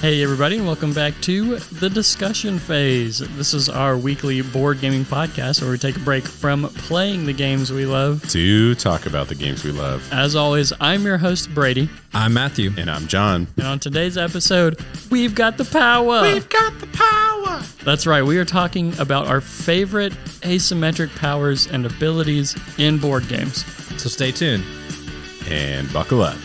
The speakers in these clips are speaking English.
Hey, everybody, and welcome back to the discussion phase. This is our weekly board gaming podcast where we take a break from playing the games we love. to talk about the games we love. As always, I'm your host, Brady, I'm Matthew. And I'm John. and on today's episode, we've got the power. We've got the power. That's right, we are talking about our favorite asymmetric powers and abilities in board games. So stay tuned. And buckle up.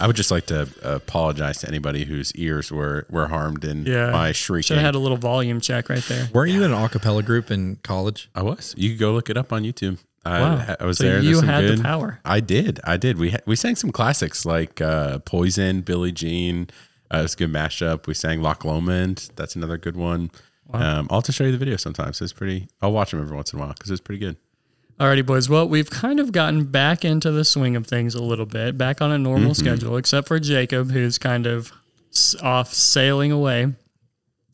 I would just like to apologize to anybody whose ears were, were harmed in Yeah. my Should shrieking. have had a little volume check right there. Weren't you in an a cappella group in college? I was. You could go look it up on YouTube. I, Wow. I was So there. There's you some had the power. I did. I did. We ha- we sang some classics like uh, Poison, Billie Jean. Uh, it was a good mashup. We sang Loch Lomond. That's another good one. Um, I'll have to show you the video sometimes. It's pretty. I'll watch them every once in a while because it's pretty good. Alrighty, boys. Well, we've kind of gotten back into the swing of things a little bit, back on a normal schedule, except for Jacob, who's kind of off sailing away.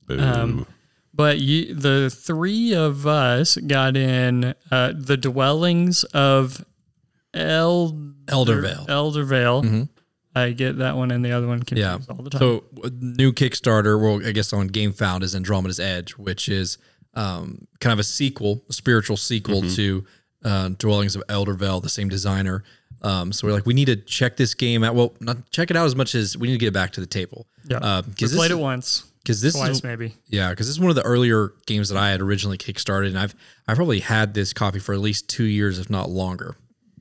Boo. Um, But you, the three of us got in uh, the dwellings of El- Eldervale. Eldervale. I get that one and the other one Yeah. all the time. So uh, new Kickstarter, well, I guess on GameFound is Andromeda's Edge, which is um, kind of a sequel, a spiritual sequel to uh, Dwellings of Eldervale, the same designer. Um, so we're like, we need to check this game out. Well, not check it out as much as we need to get it back to the table. yeah, Uh, we played it once, because this twice is maybe. Yeah, because this is one of the earlier games that I had originally kickstarted, and I've I probably had this copy for at least two years, if not longer,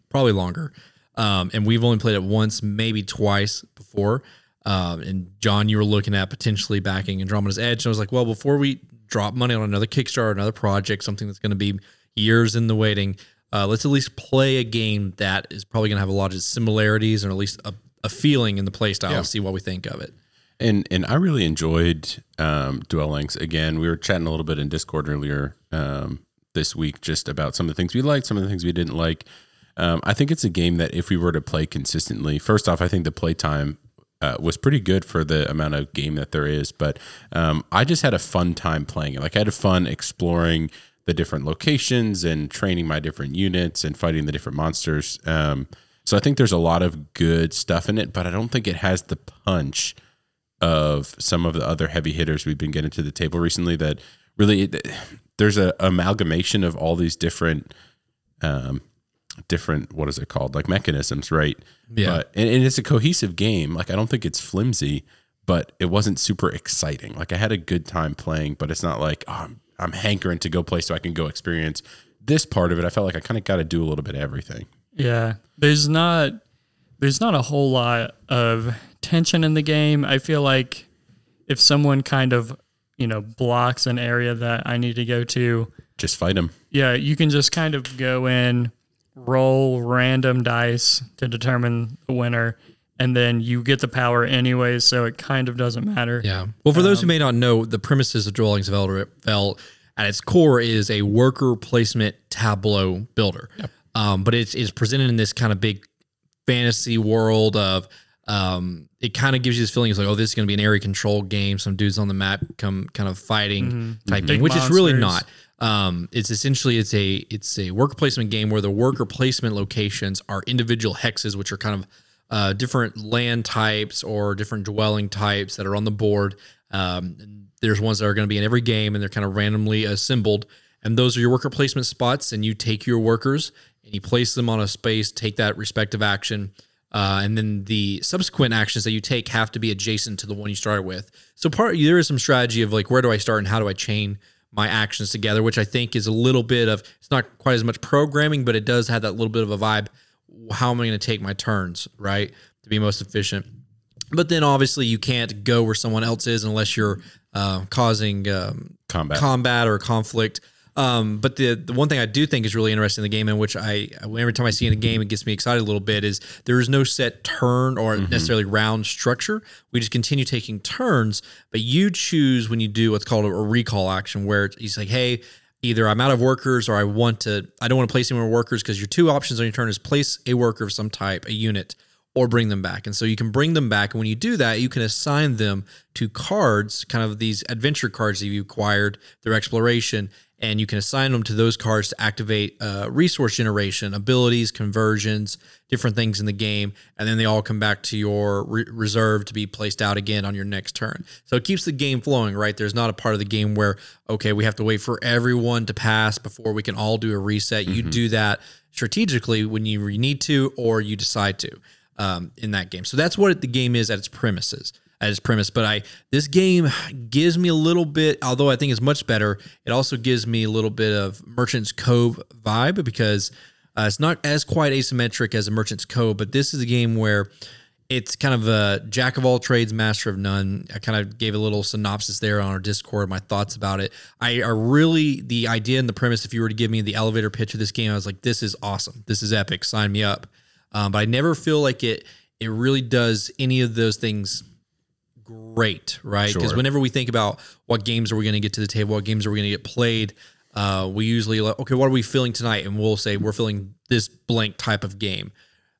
probably longer. Um, and we've only played it once, maybe twice before. Um, and John, you were looking at potentially backing Andromeda's Edge, and I was like, well, before we drop money on another Kickstarter, another project, something that's going to be years in the waiting, uh, let's at least play a game that is probably going to have a lot of similarities, or at least a, a feeling in the play style. Yeah. See what we think of it. And and I really enjoyed um, Dwellings. Again, we were chatting a little bit in Discord earlier um, this week just about some of the things we liked, some of the things we didn't like. Um, I think it's a game that if we were to play consistently, first off, I think the play time uh, was pretty good for the amount of game that there is. But um, I just had a fun time playing it. Like I had fun exploring the different locations and training my different units and fighting the different monsters. Um, so I think there's a lot of good stuff in it, but I don't think it has the punch of some of the other heavy hitters we've been getting to the table recently that really there's a amalgamation of all these different um different what is it called like mechanisms right Yeah. but, and, and it's a cohesive game like i don't think it's flimsy but it wasn't super exciting like i had a good time playing but it's not like oh, I'm, I'm hankering to go play so i can go experience this part of it i felt like i kind of got to do a little bit of everything Yeah, there's not there's not a whole lot of tension in the game. I feel like if someone kind of you know blocks an area that I need to go to, just fight them yeah, you can just kind of go in, roll random dice to determine the winner, and then you get the power anyway, So it kind of doesn't matter. Yeah. Well, for those who um, may not know, the premises of Dwellings of Eldervale at its core is a worker placement tableau builder. Um, but it's, it's presented in this kind of big fantasy world of um, it kind of gives you this feeling it's like, oh, this is going to be an area control game. Some dudes on the map come kind of fighting type Big game, which is really not. Um, it's essentially it's a it's a worker placement game where the worker placement locations are individual hexes, which are kind of uh, different land types or different dwelling types that are on the board. Um, and there's ones that are going to be in every game, and they're kind of randomly assembled. And those are your worker placement spots, and you take your workers and you place them on a space, take that respective action. Uh, and then the subsequent actions that you take have to be adjacent to the one you started with. So part there is some strategy of like where do I start and how do I chain my actions together, which I think is a little bit of it's not quite as much programming, but it does have that little bit of a vibe. How am I going to take my turns, right, to be most efficient? But then obviously you can't go where someone else is unless you're uh, causing um, combat combat or conflict. Um, but the the one thing I do think is really interesting in the game, and which I every time I see in a game, it gets me excited a little bit, is there is no set turn or necessarily round structure. We just continue taking turns, but you choose when you do what's called a, a recall action, where it's like, hey, either I'm out of workers or I want to, I don't want to place any more workers because your two options on your turn is place a worker of some type, a unit, or bring them back. And so you can bring them back. And when you do that, you can assign them to cards, kind of these adventure cards that you acquired through exploration. and you can assign them to those cards to activate uh, resource generation, abilities, conversions, different things in the game, and then they all come back to your re- reserve to be placed out again on your next turn. So it keeps the game flowing, right? There's not a part of the game where okay, we have to wait for everyone to pass before we can all do a reset. You do that strategically when you need to or you decide to um, in that game. So that's what the game is at its premises at its premise. But I this game gives me a little bit, although I think it's much better. It also gives me a little bit of Merchant's Cove vibe because uh, it's not as quite asymmetric as a Merchant's Cove, but this is a game where it's kind of a jack of all trades, master of none. I kind of gave a little synopsis there on our Discord, my thoughts about it. I are really the idea and the premise. If you were to give me the elevator pitch of this game, I was like, "This is awesome. This is epic. Sign me up." Um, but I never feel like it. It really does any of those things great, right? Because Sure. whenever we think about what games are we going to get to the table, what games are we going to get played, uh, we usually like, okay, what are we feeling tonight? And we'll say we're feeling this blank type of game.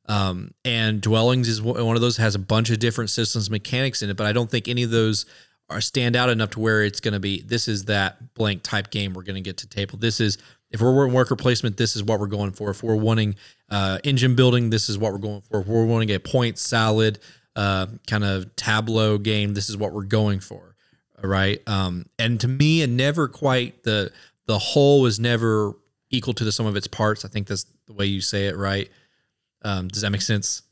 Um, and Dwellings is one one of those has a bunch of different systems mechanics in it, but I don't think any of those are stand out enough to where it's going to be. This is that blank type game we're going to get to table. This is if we're in worker placement, this is what we're going for. If we're wanting uh, engine building, this is what we're going for. If we're wanting a point salad uh, kind of tableau game, this is what we're going for. All right. Um, and to me, and never quite the the whole was never equal to the sum of its parts. I think that's the way you say it, right? Um, does that make sense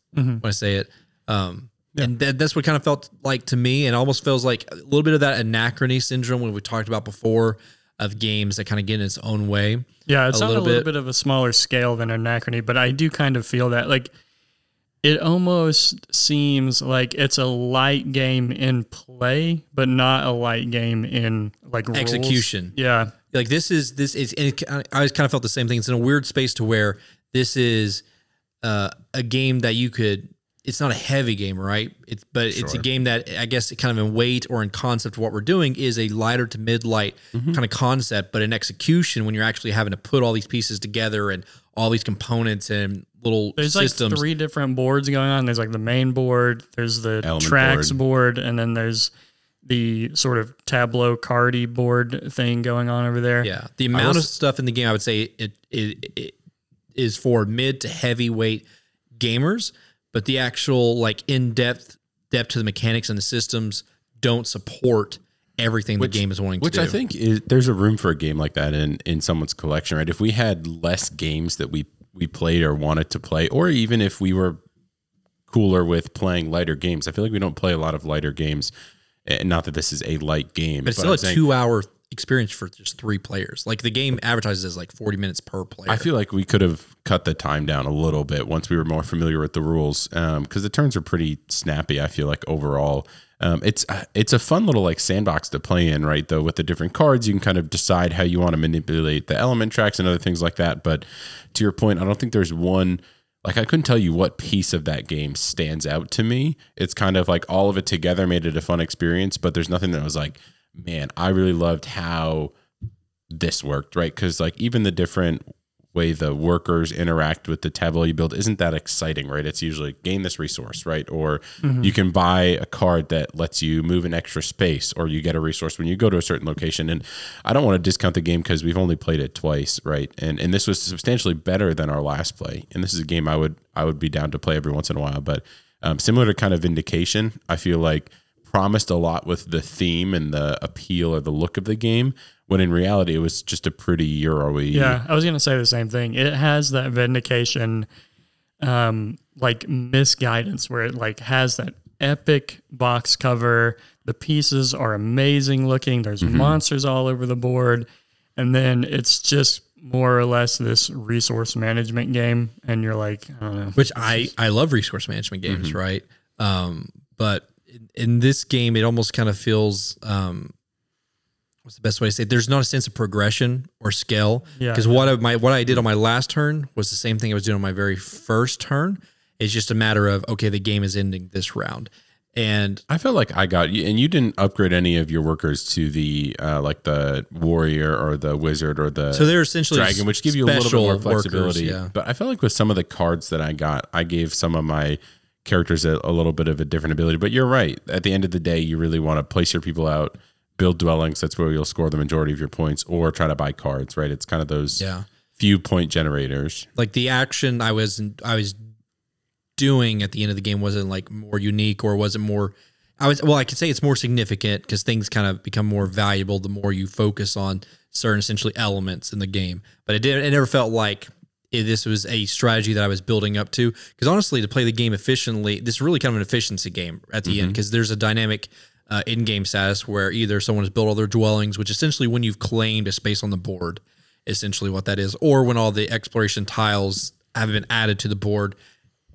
when I say it? Um, And that, that's what kind of felt like to me, and almost feels like a little bit of that anachrony syndrome when we talked about before of games that kind of get in its own way. Yeah, it's a on little a little bit. bit of a smaller scale than Anachrony, but I do kind of feel that like it almost seems like it's a light game in play, but not a light game in like rules. Execution. Yeah, like this is this is it, I always kind of felt the same thing. It's in a weird space to where this is uh, a game that you could. It's not a heavy game, right? It's but it's a game that I guess kind of in weight or in concept what we're doing is a lighter to mid light Mm-hmm. kind of concept, but in execution when you're actually having to put all these pieces together and all these components and little there's systems. like three different boards going on. There's like the main board, there's the Element tracks board. and then there's the sort of tableau cardy board thing going on over there. Yeah, the amount will of stuff in the game, I would say it, it it is for mid to heavyweight gamers, but the actual like in depth depth to the mechanics and the systems don't support everything the game is wanting Which to do. Which I think is there's a room for a game like that in in someone's collection, right? If we had less games that we we played or wanted to play, or even if we were cooler with playing lighter games, I feel like we don't play a lot of lighter games. And not that this is a light game, but it's but still I'm a saying- two hour experience for just three players. Like the game advertises as like forty minutes per player. I feel like we could have cut the time down a little bit once we were more familiar with the rules, because the turns are pretty snappy. I feel like overall, um, it's it's a fun little like sandbox to play in, right? Though with the different cards, you can kind of decide how you want to manipulate the element tracks and other things like that. But to your point, I don't think there's one. Like I couldn't tell you what piece of that game stands out to me. It's kind of like all of it together made it a fun experience, but there's nothing that was like, man, I really loved how this worked, right? Because like even the different way the workers interact with the tableau you build isn't that exciting, right? It's usually gain this resource, right? Or you can buy a card that lets you move an extra space, or you get a resource when you go to a certain location. And I don't want to discount the game because we've only played it twice, right? And and this was substantially better than our last play. And this is a game I would I would be down to play every once in a while. But um, similar to kind of Vindication, I feel like promised a lot with the theme and the appeal or the look of the game when in reality it was just a pretty euro Yeah, I was gonna say the same thing. It has that vindication, um, like misguidance, where it like has that epic box cover. The pieces are amazing looking. There's Mm-hmm. monsters all over the board, and then it's just more or less this resource management game. And you're like, I don't know. which I I love resource management games, Mm-hmm. right? Um, but in, in this game, it almost kind of feels um, what's the best way to say? It? There's not a sense of progression or scale. Yeah. Because what of my what I did on my last turn was the same thing I was doing on my very first turn. It's just a matter of okay, the game is ending this round, and I felt like I got you, and you didn't upgrade any of your workers to the uh, like the warrior or the wizard or the so they're essentially dragon, which give you a little bit special more workers, flexibility. yeah. But I felt like with some of the cards that I got, I gave some of my characters a, a little bit of a different ability. But you're right. At the end of the day, you really want to place your people out build dwellings. That's where you'll score the majority of your points, or try to buy cards. Right? It's kind of those Yeah. few point generators. Like the action I was I was doing at the end of the game wasn't like more unique or wasn't more I was well I could say it's more significant because things kind of become more valuable the more you focus on certain essentially elements in the game. But it did it never felt like this was a strategy that I was building up to because honestly to play the game efficiently this is really kind of an efficiency game at the end because there's a dynamic uh, in-game status where either someone has built all their dwellings which essentially when you've claimed a space on the board essentially what that is, or when all the exploration tiles have been added to the board,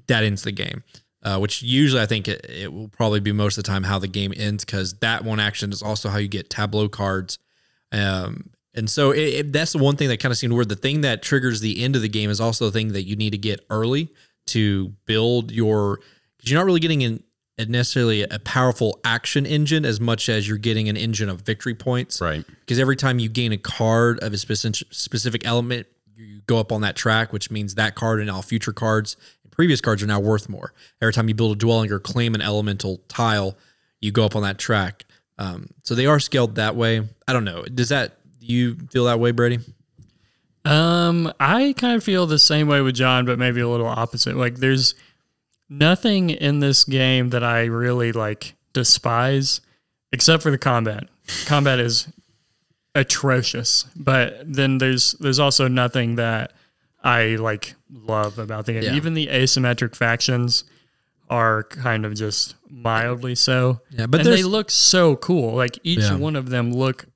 that ends the game. Uh, which usually I think it, it will probably be most of the time how the game ends because that one action is also how you get tableau cards. Um, and so it, it- that's the one thing that kind of seemed weird. The thing that triggers the end of the game is also the thing that you need to get early to build your. Because you're not really getting in necessarily a powerful action engine as much as you're getting an engine of victory points Right. because every time you gain a card of a specific specific element, you go up on that track, which means that card and all future cards and previous cards are now worth more. Every time you build a dwelling or claim an elemental tile, you go up on that track. Um, so they are scaled that way. I don't know. Does that do you feel that way, Brady? Um, I kind of feel the same way with John, but maybe a little opposite. Like, there's nothing in this game that I really like despise, except for the combat. Combat is atrocious, but then there's there's also nothing that I like love about the game. Yeah. Even the asymmetric factions are kind of just mildly so. Yeah, but and they look so cool. Like each Yeah. one of them look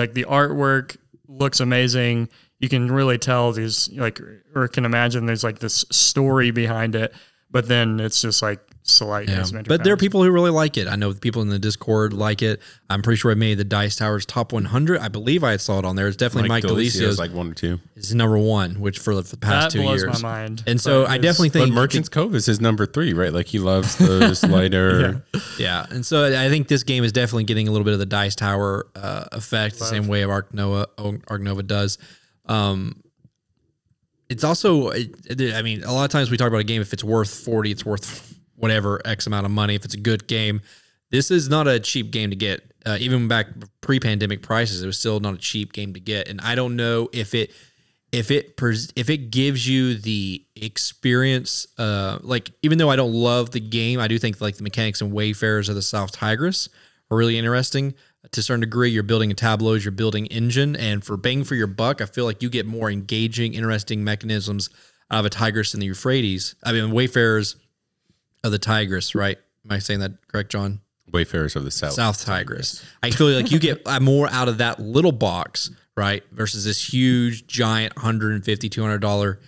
like the artwork looks amazing. You can really tell there's like or can imagine there's like this story behind it, but then it's just like slight asymmetric. But there are people who really like it. I know people in the Discord like it. I'm pretty sure I made the Dice Towers top 100. I believe I saw it on there. It's definitely Mike, Delicio's like one or two. is number one, which for the, for the past that two blows years. my mind. And so I it's- definitely But think Merchant's Cove is his number three, right? Like he loves those lighter. Yeah, and so I think this game is definitely getting a little bit of the dice tower uh, effect, the same way of Ark Nova, Ark Nova does. Um, it's also, it- it- I mean, a lot of times we talk about a game if it's worth forty, it's worth whatever x amount of money. If it's a good game, this is not a cheap game to get. Uh, even back pre-pandemic prices, it was still not a cheap game to get. And I don't know if it if it if it gives you the experience uh like even though I don't love the game I do think like the mechanics and wayfarers of the South Tigris are really interesting to a certain degree you're building a tableaus you're building engine and for bang for your buck I feel like you get more engaging interesting mechanisms out of a Tigris than the Euphrates I mean wayfarers of the Tigris right am I saying that correct John Wayfarers of the South. South Tigris. I feel like you get uh, more out of that little box, right? Versus this huge, giant $150, $200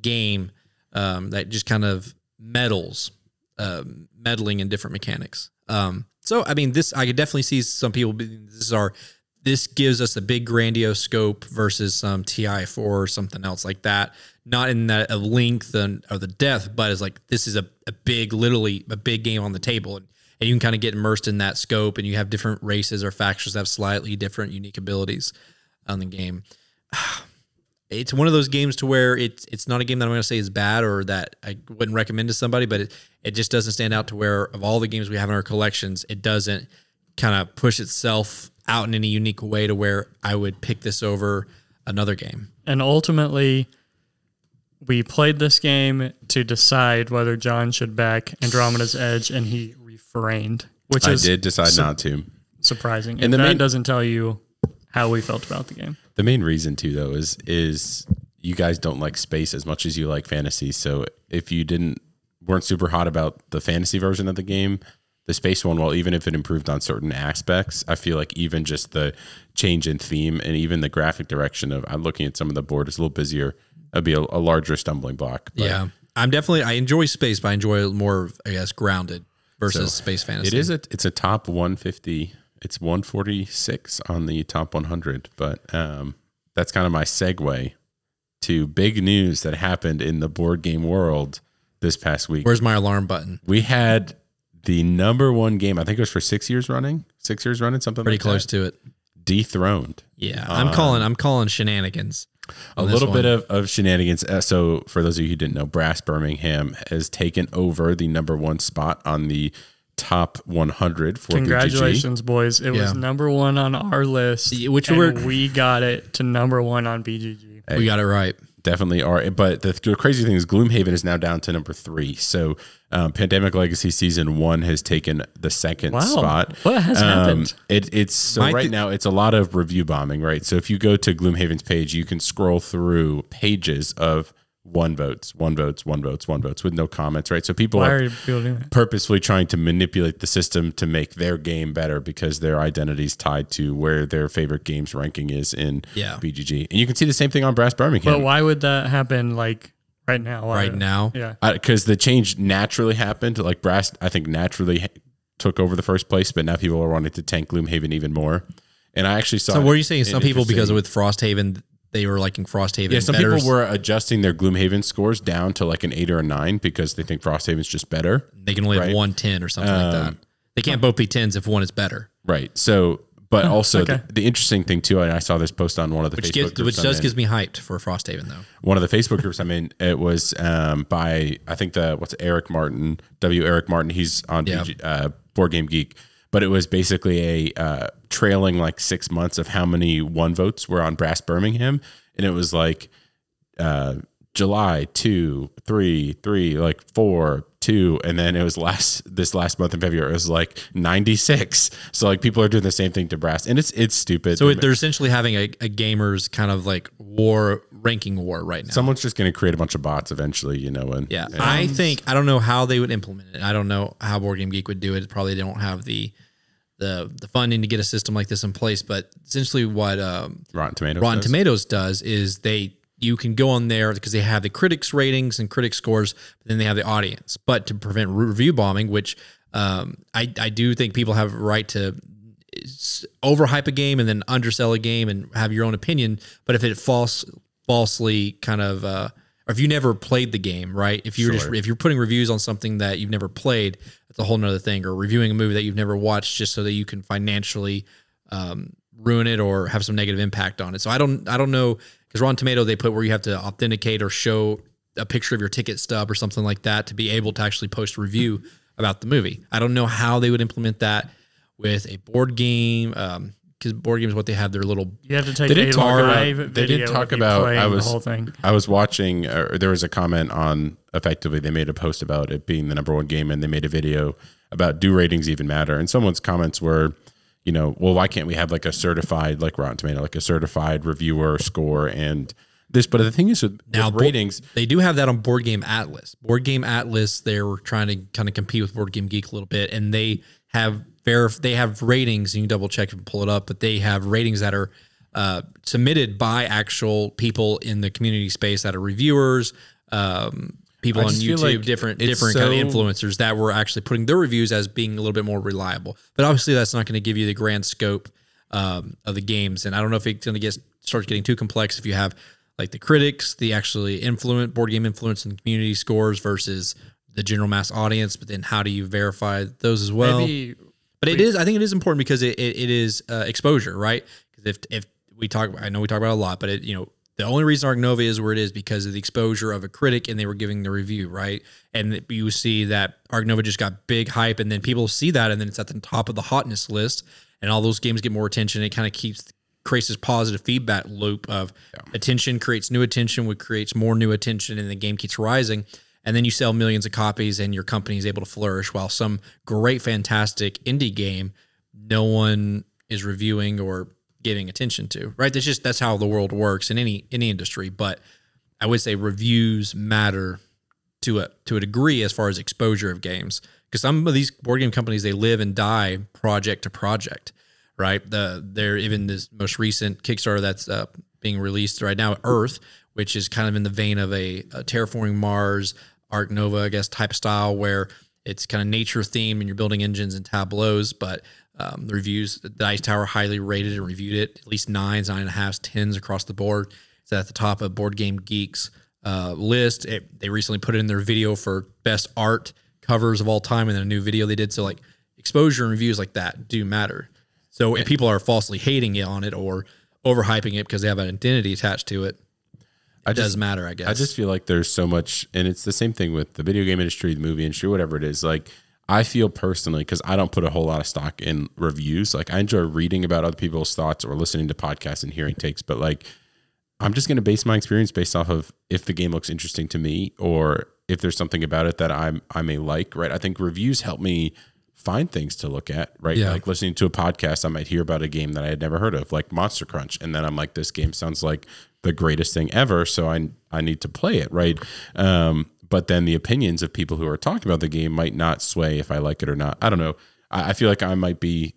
game um, that just kind of meddles, um, meddling in different mechanics. Um, so, I mean, this, I could definitely see some people, be, this is our, this gives us a big grandiose scope versus some TI4 or something else like that. Not in that of length and or the depth, but it's like this is a, a big, literally a big game on the table. And, and you can kind of get immersed in that scope and you have different races or factions that have slightly different unique abilities on the game. It's one of those games to where it's it's not a game that I'm going to say is bad or that I wouldn't recommend to somebody, but it, it just doesn't stand out to where of all the games we have in our collections, it doesn't kind of push itself out in any unique way to where I would pick this over another game. and ultimately we played this game to decide whether John should back Andromeda's Edge, and he refrained, which I is did decide su- not to. surprising. And And the that main- doesn't tell you how we felt about the game. The main reason too, though, is is you guys don't like space as much as you like fantasy. So if you didn't weren't super hot about the fantasy version of the game, the space one, well, even if it improved on certain aspects, I feel like even just the change in theme and even the graphic direction of I'm looking at some of the board is a little busier. That'd be a, a larger stumbling block. But yeah. I'm definitely I enjoy space, but I enjoy it more I guess grounded versus space fantasy. It is a it's a top 150. It's 146 on the top 100, but um, that's kind of my segue to big news that happened in the board game world this past week. Where's my alarm button? we had the number one game. I think it was for six years running. Six years running, something Pretty like close that, to it. dethroned. Yeah. I'm calling I'm calling shenanigans. A little bit of, of shenanigans. Uh, so, for those of you who didn't know, Brass Birmingham has taken over the number one spot on the top 100 for BGG. Congratulations, boys! It Yeah. was number one on our list, which and were- we got it to number one on BGG. We got it right. Definitely are. But the, the crazy thing is, Gloomhaven is now down to number three. So, um, Pandemic Legacy season one has taken the second Wow. spot. What has Um, happened? It, it's so Might right be- now it's a lot of review bombing, right? So if you go to Gloomhaven's page, you can scroll through pages of one votes, one votes, one votes, one votes with no comments, right? So people Why are are you purposefully trying to manipulate the system to make their game better because their identity is tied to where their favorite games ranking is in Yeah. BGG. And you can see the same thing on Brass Birmingham. But why would that happen? Like right now? Why- Right now. Yeah. Uh, because the change naturally happened. Like Brass, I think naturally took over the first place, but now people are wanting to tank Gloomhaven even more. And I actually saw. So what are you saying? Some people, because interesting- with Frosthaven, they were liking Frosthaven. yeah, some better. people were adjusting their Gloomhaven scores down to like an eight or a nine because they think Frosthaven's just better. They can only have Right. one ten or something like um, that. They can't both be tens if one is better. Right. So, but also okay. the, the interesting thing too, and I saw this post on one of the Which Facebook gives, groups which does gives me hyped for Frosthaven though. one of the Facebook groups I'm in, it was um, by I think the what's Eric Martin, W. Eric Martin. He's on Yeah. Uh, Board Game Geek, but it was basically a uh, trailing like six months of how many one votes were on Brass Birmingham, and it was like uh, July two, three, three, like four, two, and then it was last this last month in February. It was like ninety six. So like people are doing the same thing to Brass, and it's it's stupid. So they're essentially having a, a gamers kind of like war ranking war right now. Someone's just going to create a bunch of bots eventually, you know. And Yeah, and- I think I don't know how they would implement it. I don't know how Board Game Geek would do it. Probably they don't have the the the funding to get a system like this in place. But essentially, what um, Rotten Tomatoes. Rotten does. Tomatoes does is they you can go on there because they have the critics ratings and critic scores, but then they have the audience. But to prevent review bombing, which um, I I do think people have a right to overhype a game and then undersell a game and have your own opinion. But if it false falsely kind of uh, or if you never played the game, right? If you're just if you're putting reviews on something that you've never played, that's a whole nother thing. Or reviewing a movie that you've never watched just so that you can financially um, ruin it or have some negative impact on it. So I don't I don't know because Rotten Tomato they put where you have to authenticate or show a picture of your ticket stub or something like that to be able to actually post a review about the movie. I don't know how they would implement that with a board game um, because board games what they have their little You have to take They did a talk live about- they did video talk about- I was- the whole thing. I was watching, or there was a comment on effectively, they made a post about it being the number one game and they made a video about do ratings even matter? And someone's comments were, you know, well, why can't we have like a certified, like Rotten Tomato, like a certified reviewer score and this? But the thing is with, Now, with ratings, They do have that on Board Game Atlas. Board Game Atlas, they were trying to kind of compete with Board Game Geek a little bit, and they have verif- they have ratings. You can double check and pull it up, but they have ratings that are uh, submitted by actual people in the community space that are reviewers, um, people I on YouTube, like different different kind of influencers that were actually putting their reviews as being a little bit more reliable. But obviously, that's not going to give you the grand scope um, of the games. And I don't know if it's going to get starts getting too complex if you have like the critics, the actually influence board game influence and community scores versus the general mass audience. But then how do you verify those as well? Maybe But it is, I think it is important because it, it, it is uh, exposure, right? Because if if we talk, I know we talk about it a lot, but it you know the only reason Ark Nova is where it is because of the exposure of a critic and they were giving the review, right? And you see that Ark Nova just got big hype, and then people see that, and then it's at the top of the hotness list, and all those games get more attention. It kind of keeps creates this positive feedback loop of attention creates new attention, which creates more new attention, and the game keeps rising. And then you sell millions of copies, and your company is able to flourish. While some great, fantastic indie game, no one is reviewing or giving attention to. Right? That's just that's how the world works in any any industry. But I would say reviews matter to a to a degree as far as exposure of games because some of these board game companies they live and die project to project right the they're even this most recent kickstarter that's uh, being released right now earth which is kind of in the vein of a, a terraforming mars ark nova i guess type style where it's kind of nature themed and you're building engines and tableaus but um, the reviews the dice tower highly rated and reviewed it at least nines nine and a halfs tens across the board it's at the top of board game geeks uh, list. It, they recently put it in their video for best art covers of all time, and then a new video they did. So like exposure and reviews like that do matter. So if people are falsely hating it on it or overhyping it because they have an identity attached to it, it does matter. I guess. I just feel like there's so much, and it's the same thing with the video game industry, the movie industry, whatever it is. Like, I feel personally because I don't put a whole lot of stock in reviews. Like I enjoy reading about other people's thoughts or listening to podcasts and hearing takes, but like I'm just going to base my experience based off of if the game looks interesting to me or if there's something about it that I'm I may like. Right? I think reviews help me find things to look at. Right? Yeah. Like listening to a podcast, I might hear about a game that I had never heard of, like Monster Crunch, and then I'm like, this game sounds like the greatest thing ever, so I I need to play it. Right? Um, but then the opinions of people who are talking about the game might not sway if I like it or not. I don't know. I, I feel like I might be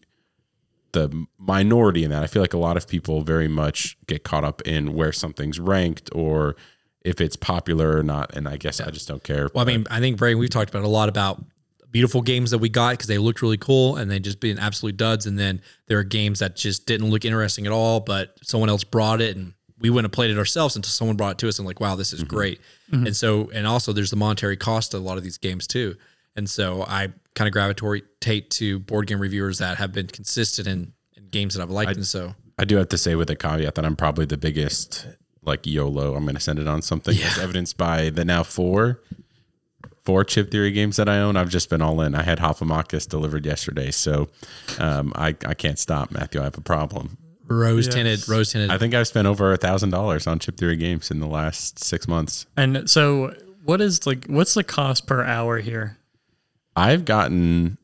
the minority in that. I feel like a lot of people very much get caught up in where something's ranked or if it's popular or not. And I guess I just don't care. Well, I mean, I think Brayden, we've talked about a lot about beautiful games that we got because they looked really cool and they just been absolute duds. And then there are games that just didn't look interesting at all, but someone else brought it and we wouldn't have played it ourselves until someone brought it to us and like, wow, this is great. And so, and also there's the monetary cost to a lot of these games too. And so I kind of gravitate to board game reviewers that have been consistent in, in games that I've liked. and so, I do have to say with a caveat that I'm probably the biggest like YOLO. I'm going to send it on something as evidenced by the now four four chip theory games that I own. I've just been all in. I had Hoplomachus delivered yesterday, so um, I I can't stop, Matthew. I have a problem. Rose tinted, Yes. rose tinted. I think I've spent over a thousand dollars on chip theory games in the last six months. And so, what is like? What's the cost per hour here? I've gotten.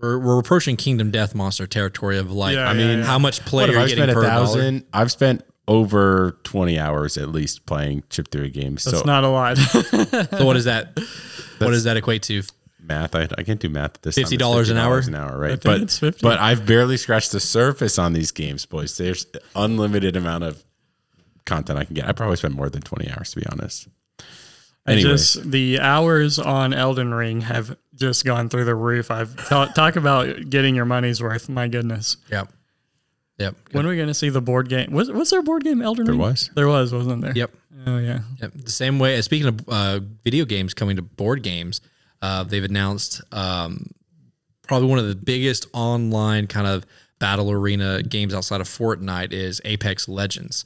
We're, we're approaching Kingdom Death Monster territory of like, Yeah, I mean, yeah. how much play What are you I've getting spent a per dollar? thousand? I've spent over twenty hours at least playing chip theory games. That's so not a lot. So what does that? what does that equate to? Math. I, I can't do math at this. $50 an hour? An hour, right? think But it's 50. but I've barely scratched the surface on these games, boys. There's unlimited amount of content I can get. I probably spent more than twenty hours to be honest. I Anyways, just the hours on Elden Ring have just gone through the roof. I've ta- talk about getting your money's worth. My goodness, Yep. Yep. when are we going to see the board game? Was was there a board game Elden there Ring? was. There was, wasn't there? Yep. Oh yeah. Yep. The same way. Speaking of uh, video games coming to board games, uh, they've announced um, probably one of the biggest online kind of battle arena games outside of Fortnite is Apex Legends,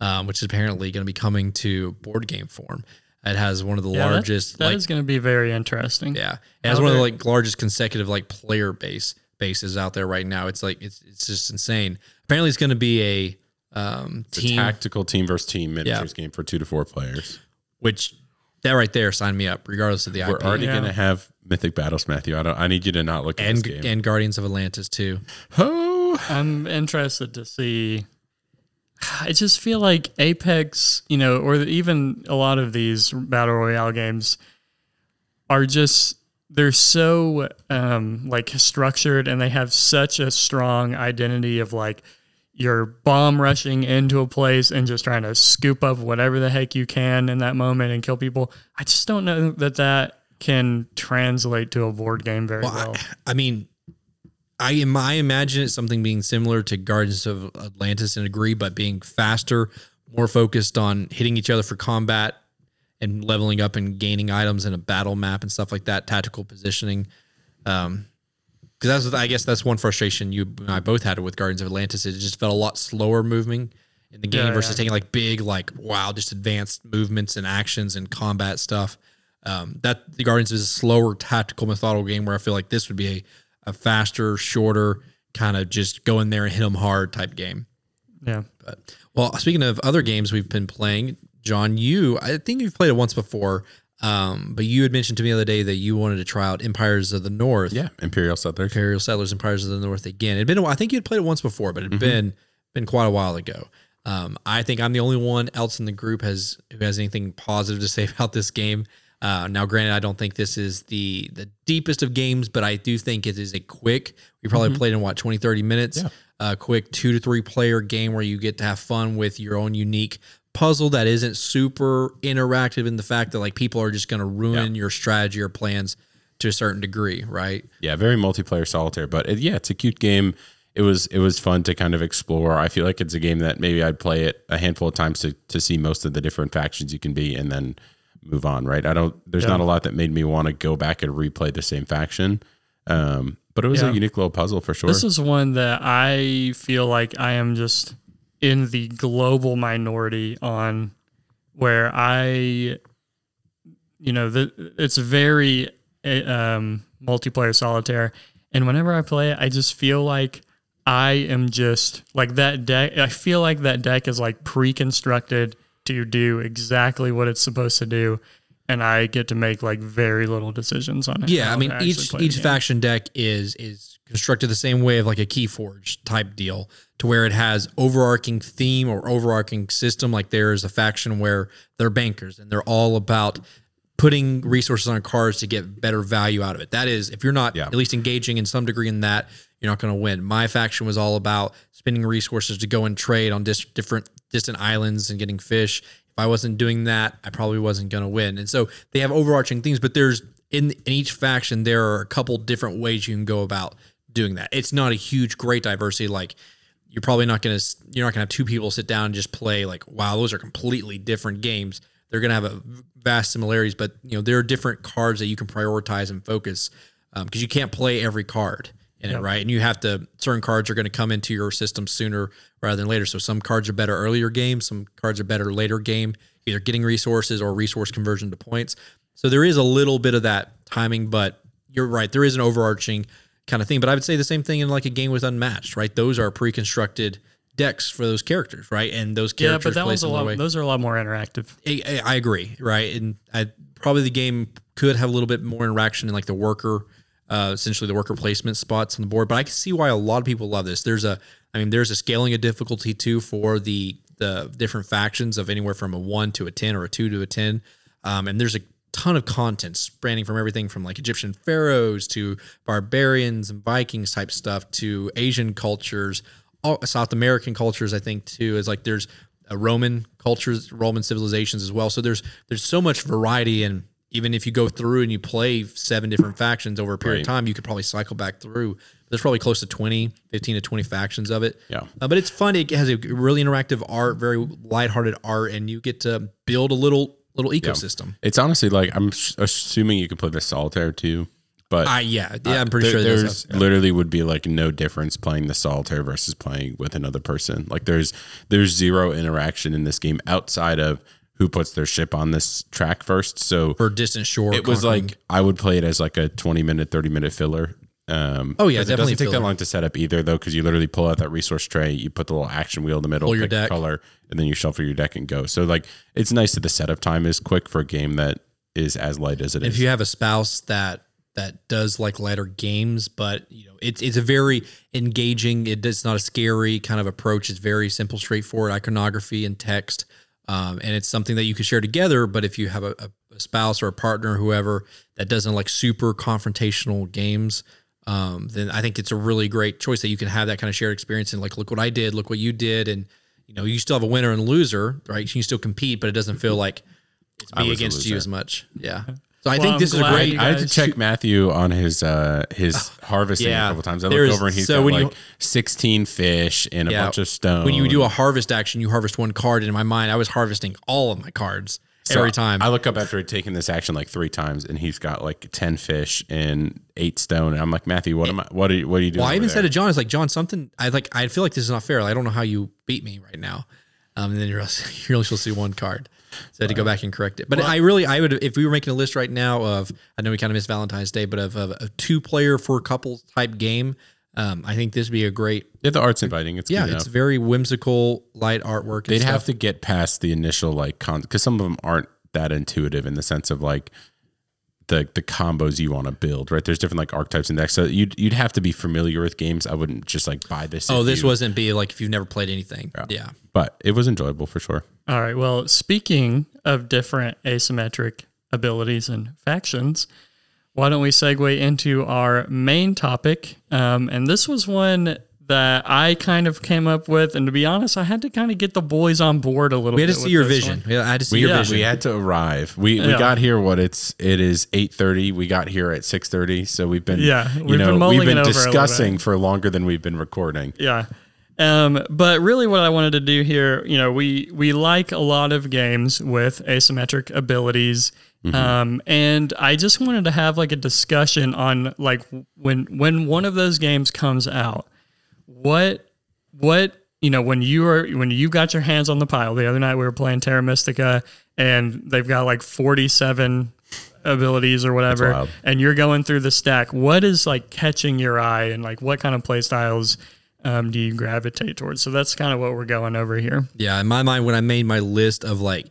um, which is apparently going to be coming to board game form. It has one of the Yeah, largest, That like, is going to be very interesting. yeah, it has How one of the like largest consecutive like player base bases out there right now. It's like it's it's just insane. Apparently, it's going to be a um, It's a tactical team versus team miniatures game for two to four players. which that right there sign me up, regardless of the We're IP. already Yeah. going to have mythic battles, Matthew. I don't. I need you to not look at and this game. and Guardians of Atlantis too. oh, I'm interested to see. I just feel like Apex, you know, or even a lot of these battle royale games are just they're so um, like structured and they have such a strong identity of like you're bomb rushing into a place and just trying to scoop up whatever the heck you can in that moment and kill people. I just don't know that that can translate to a board game very well. Well, I, I mean, I am I imagine it's something being similar to Guardians of Atlantis in a degree, but being faster, more focused on hitting each other for combat and leveling up and gaining items in a battle map and stuff like that, tactical positioning. Um, because that's I guess that's one frustration you and I both had with Guardians of Atlantis. It just felt a lot slower moving in the game Yeah, versus yeah. taking like big, like wow, just advanced movements and actions and combat stuff. Um, that the Guardians is a slower tactical methodical game where I feel like this would be a, a faster, shorter kind of just go in there and hit them hard type game. yeah. But well, speaking of other games we've been playing, John, you I think you've played it once before, um, but you had mentioned to me the other day that you wanted to try out Empires of the North. yeah, Imperial Settlers. Imperial Settlers, Empires of the North again. It'd been a while. I think you had played it once before, but it'd been been quite a while ago. Um, I think I'm the only one else in the group has who has anything positive to say about this game. Uh, now, granted, I don't think this is the the deepest of games, but I do think it is a quick. We probably played in what 20, 30 minutes. Yeah. A quick two to three player game where you get to have fun with your own unique puzzle that isn't super interactive in the fact that like people are just going to ruin your strategy or plans to a certain degree, right? Yeah, very multiplayer solitaire, but it, yeah, it's a cute game. It was it was fun to kind of explore. I feel like it's a game that maybe I'd play it a handful of times to to see most of the different factions you can be, and then move on. Right? I don't. There's not a lot that made me want to go back and replay the same faction. Um, but it was Yeah. a unique little puzzle for sure. This is one that I feel like I am just in the global minority on where I, you know, the, it's very, eh, um, multiplayer solitaire. And whenever I play it, I just feel like I am just like that deck. I feel like that deck is like pre-constructed to do exactly what it's supposed to do, and I get to make like very little decisions on it. Yeah, I mean actually each each faction deck is is constructed the same way of like a Keyforge type deal, to where it has overarching theme or overarching system. Like there's a faction where they're bankers and they're all about putting resources on cards to get better value out of it. That is, if you're not Yeah. at least engaging in some degree in that, you're not going to win. My faction was all about spending resources to go and trade on dis- different distant islands and getting fish. If I wasn't doing that, I probably wasn't going to win. And so they have overarching things, but there's in, in each faction there are a couple different ways you can go about doing that. It's not a huge, great diversity. Like you're probably not going to you're not to have two people sit down and just play like wow those are completely different games. They're going to have a vast similarities but you know there are different cards that you can prioritize and focus um, because you can't play every card in it right? And you have to certain cards are going to come into your system sooner rather than later. So some cards are better earlier game some cards are better later game either getting resources or resource conversion to points. So there is a little bit of that timing but you're right there is an overarching kind of thing. But I would say the same thing in like a game with unmatched, right? Those are pre-constructed decks for those characters, right? And those characters. Yeah, but that one's a lot. Those are a lot more interactive. I, I I agree, right? And I probably the game could have a little bit more interaction in like the worker, uh, essentially the worker placement spots on the board. But I can see why a lot of people love this. There's a, I mean, there's a scaling of difficulty too for the the different factions of anywhere from a one to a ten or a two to a ten, um, and there's a ton of content spanning from everything from like Egyptian pharaohs to barbarians and Vikings type stuff to Asian cultures, all, South American cultures. I think too is like there's a Roman cultures, Roman civilizations as well. So there's there's so much variety, and even if you go through and you play seven different factions over a period of time, you could probably cycle back through. There's probably close to 20, 15 to 20 factions of it. Yeah. Uh, but it's fun. It has a really interactive art, very lighthearted art, and you get to build a little little ecosystem. It's honestly like I'm assuming you could play the solitaire too, but I yeah, yeah, I'm pretty there- sure there's there's literally would be like no difference playing the solitaire versus playing with another person. Like there's there's zero interaction in this game outside of who puts their ship on this track first. So for distant shore. it was conquering. like I would play it as like a 20 minute, 30 minute filler. Um, Oh, yeah, definitely It doesn't take that long to set up either, though, because you literally pull out that resource tray, you put the little action wheel in the middle, Pull your pick a deck. color, and then you shuffle your deck and go. So like, it's nice that the setup time is quick for a game that is as light as it is. if you have a spouse that that does like lighter games, but you know it's it's a very engaging. It, it's not a scary kind of approach. It's very simple, straightforward iconography and text, um, and it's something that you can share together. But if you have a, a, a spouse or a partner, or whoever that doesn't like super confrontational games. Um, then I think it's a really great choice that you can have that kind of shared experience and like, look what I did, look what you did, and you know, you still have a winner and loser, right? You can still compete, but it doesn't feel like it's me against you as much. Yeah. So I Well, think I'm this is a great. you I had to check Matthew on his uh his harvesting yeah. a couple times. I There's- look over and he's so got when you- like 16 fish and a bunch of stone. when you do a harvest action, you harvest one card. And in my mind, I was harvesting all of my cards So every time. I look up after taking this action like three times, and he's got like 10 fish and eight stone. And I'm like, Matthew, what am I? What are you? What are you doing? well, I even over said to John, "It's like John, something. I like. I feel like this is not fair. Like, I don't know how you beat me right now." Um, and then you're you're only supposed to see one card, so I had to go back and correct it. But I really, I would, if we were making a list right now of, I know we kind of missed Valentine's Day, but of, of a two player for couple type game, um, I think this would be a great. Yeah, the art's inviting. It's Yeah, good it's very whimsical, light artwork. And They'd stuff. have to get past the initial like con because some of them aren't that intuitive in the sense of like the the combos you want to build. Right? There's different like archetypes in decks, so you'd you'd have to be familiar with games. I wouldn't just like buy this. Oh, this you- wasn't be like if you've never played anything. Yeah. but it was enjoyable for sure. All right. Well, speaking of different asymmetric abilities and factions, why don't we segue into our main topic? Um, and this was one that I kind of came up with. And to be honest, I had to kind of get the boys on board a little We had bit. to see your vision. one. Yeah, I had to see We, your yeah. vision. we had to arrive. We we Yeah. got here. What it's it is eight thirty. We got here at six thirty. So we've been Yeah, we've know been we've been it a discussing for longer than we've been recording. Yeah. Um, but really, what I wanted to do here, you know, we we like a lot of games with asymmetric abilities, um, and I just wanted to have like a discussion on like when when one of those games comes out, what what you know when you are when you got your hands on the pile. The other night we were playing Terra Mystica, and they've got like forty seven abilities or whatever, and you're going through the stack. What is like catching your eye, and like what kind of play styles um, do you gravitate towards? So that's kind of what we're going over here. Yeah, in my mind, when I made my list of like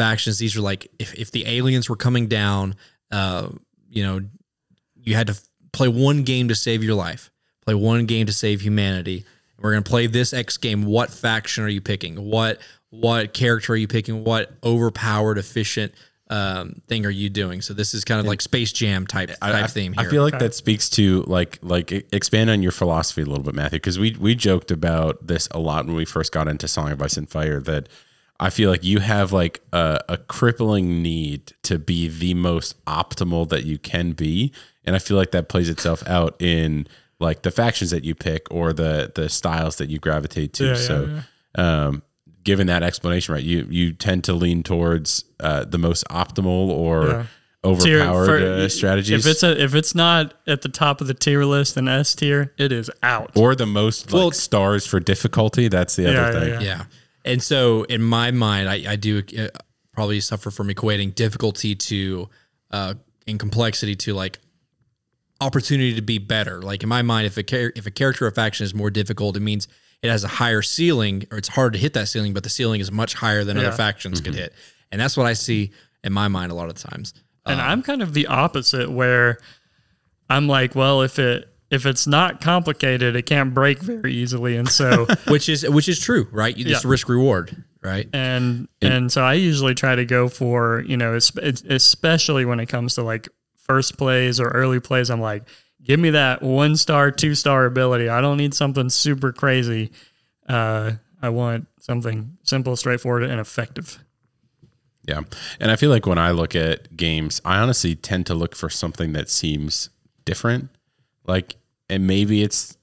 factions, these are like if, if the aliens were coming down, uh, you know, you had to f- play one game to save your life, play one game to save humanity. We're gonna play this X game. What faction are you picking? What what character are you picking? What overpowered, efficient um, thing are you doing? So this is kind of like Space Jam type type I, theme I feel like that speaks to like like e- expand on your philosophy a little bit, Matthew, because we we joked about this a lot when we first got into Song of Ice and Fire. That I feel like you have like a, a crippling need to be the most optimal that you can be, and I feel like that plays itself out in like the factions that you pick or the the styles that you gravitate to. Yeah, yeah, so. Um, given that explanation, right, you you tend to lean towards uh, the most optimal or Yeah. overpowered Tier- for- uh, strategies. If it's a, if it's not at the top of the tier list in S tier, it is out. or the most like, stars for difficulty. That's the Yeah, other yeah, thing. yeah. Yeah. And so in my mind, I, I do uh, probably suffer from equating difficulty to uh, and complexity to like opportunity to be better. Like in my mind, if a char- if a character or faction is more difficult, it means it has a higher ceiling or it's hard to hit that ceiling, but the ceiling is much higher than Yeah. other factions could hit. And that's what I see in my mind a lot of times. And I'm kind of the opposite where I'm like, well, if it if it's not complicated, it can't break very easily. And so Which is which is true, right? You just Yeah. risk reward, right? and and so I usually try to go for, you know, especially when it comes to like first plays or early plays, I'm like, give me that one star, two star ability. I don't need something super crazy. Uh, I want something simple, straightforward, and effective. Yeah. And I feel like when I look at games, I honestly tend to look for something that seems different. Like, and maybe it's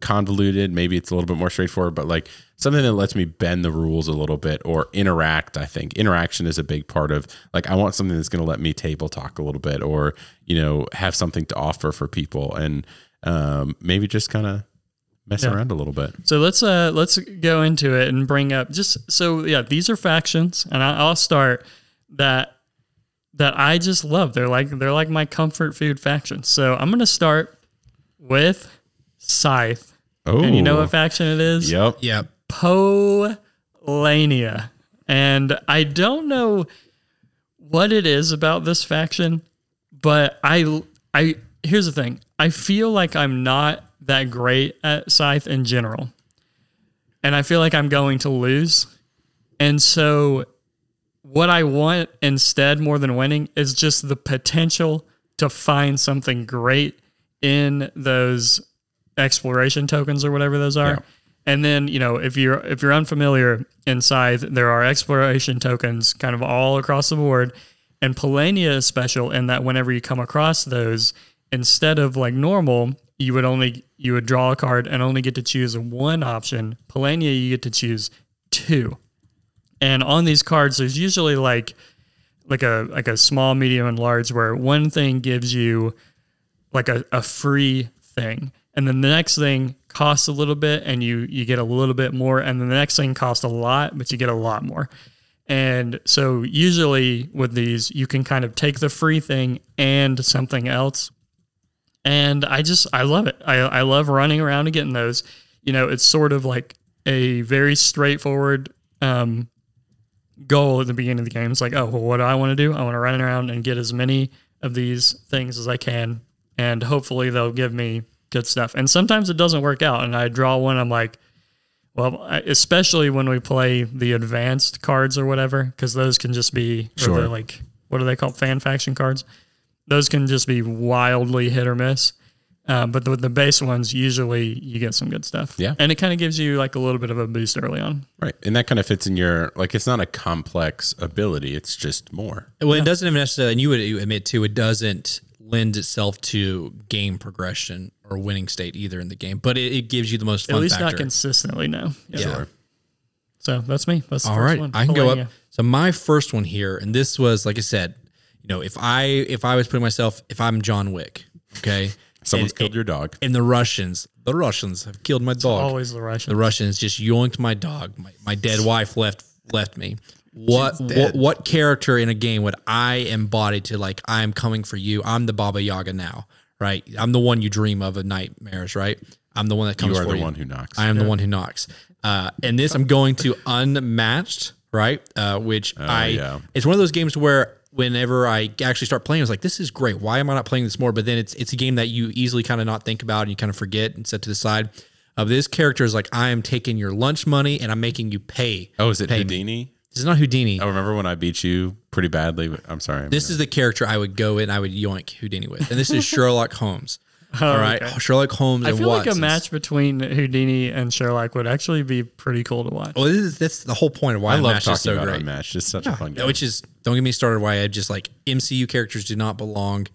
convoluted, maybe it's a little bit more straightforward, but like something that lets me bend the rules a little bit or interact. I think interaction is a big part of like, I want something that's going to let me table talk a little bit or, you know, have something to offer for people and um, maybe just kind of mess Yeah. around a little bit. So let's uh let's go into it and bring up just so yeah these are factions and I, I'll start that that I just love. They're like they're like my comfort food factions. So I'm gonna start with Scythe. Oh, And you know what faction it is? Yep. Yeah. Polania. And I don't know what it is about this faction, but I I here's the thing. I feel like I'm not that great at Scythe in general. And I feel like I'm going to lose. And so what I want instead more than winning is just the potential to find something great in those exploration tokens or whatever those are. Yeah. And then, you know, if you're if you're unfamiliar in Scythe, there are exploration tokens kind of all across the board. And Polania is special in that whenever you come across those, instead of like normal, you would only you would draw a card and only get to choose one option. Polania you get to choose two. And on these cards, there's usually like like a like a small, medium, and large where one thing gives you like a, a free thing. And then the next thing costs a little bit and you you get a little bit more. And then the next thing costs a lot, but you get a lot more. And so usually with these, you can kind of take the free thing and something else. And I just I love it. I, I love running around and getting those. You know, it's sort of like a very straightforward um, goal at the beginning of the game. It's like, oh, well, what do I want to do? I want to run around and get as many of these things as I can, and hopefully they'll give me good stuff. And sometimes it doesn't work out, and I draw one. I'm like, well, especially when we play the advanced cards or whatever, because those can just be Sure. like what are they called? Fan faction cards. Those can just be wildly hit or miss. Uh, but the, the base ones, usually you get some good stuff. Yeah. And it kind of gives you like a little bit of a boost early on. Right. And that kind of fits in your, like, it's not a complex ability, it's just more. Well, it doesn't even necessarily, and you would admit too, it doesn't lend itself to game progression or winning state either in the game, but it, it gives you the most fun At least factor. not consistently, no. Yeah. Yeah. Sure. So that's me. That's the All first right, one. I can go Polania. up. So my first one here, and this was like I said, you know, if I if I was putting myself, if I'm John Wick, okay, Someone's and, killed your dog. and the Russians, the Russians have killed my dog. Always the Russians. the Russians just yoinked my dog. My, my dead wife left left me. What what what character in a game would I embody to like I'm coming for you? I'm the Baba Yaga now, right? I'm the one you dream of of nightmares, right? I'm the one that comes. You are for the you. one who knocks. I am the one who knocks. Uh, and this I'm going to unmatched, right? Uh, which I yeah. it's one of those games where whenever I actually start playing, I was like, this is great. Why am I not playing this more? But then it's it's a game that you easily kind of not think about and you kind of forget and set to the side. Of this character is like I am taking your lunch money and I'm making you pay. oh, is it pay me. Houdini? This is not Houdini. I remember when I beat you pretty badly. but I'm sorry. This is the character I would go in, I would yoink Houdini with. And this is Sherlock Holmes. Oh, all right. Sherlock Holmes I and feel like a match between Houdini and Sherlock would actually be pretty cool to watch. Well, this is, that's the whole point of why I love Unmatched talking is so about great. Unmatched. It's such a fun game. Which is, don't get me started why I just like MCU characters do not belong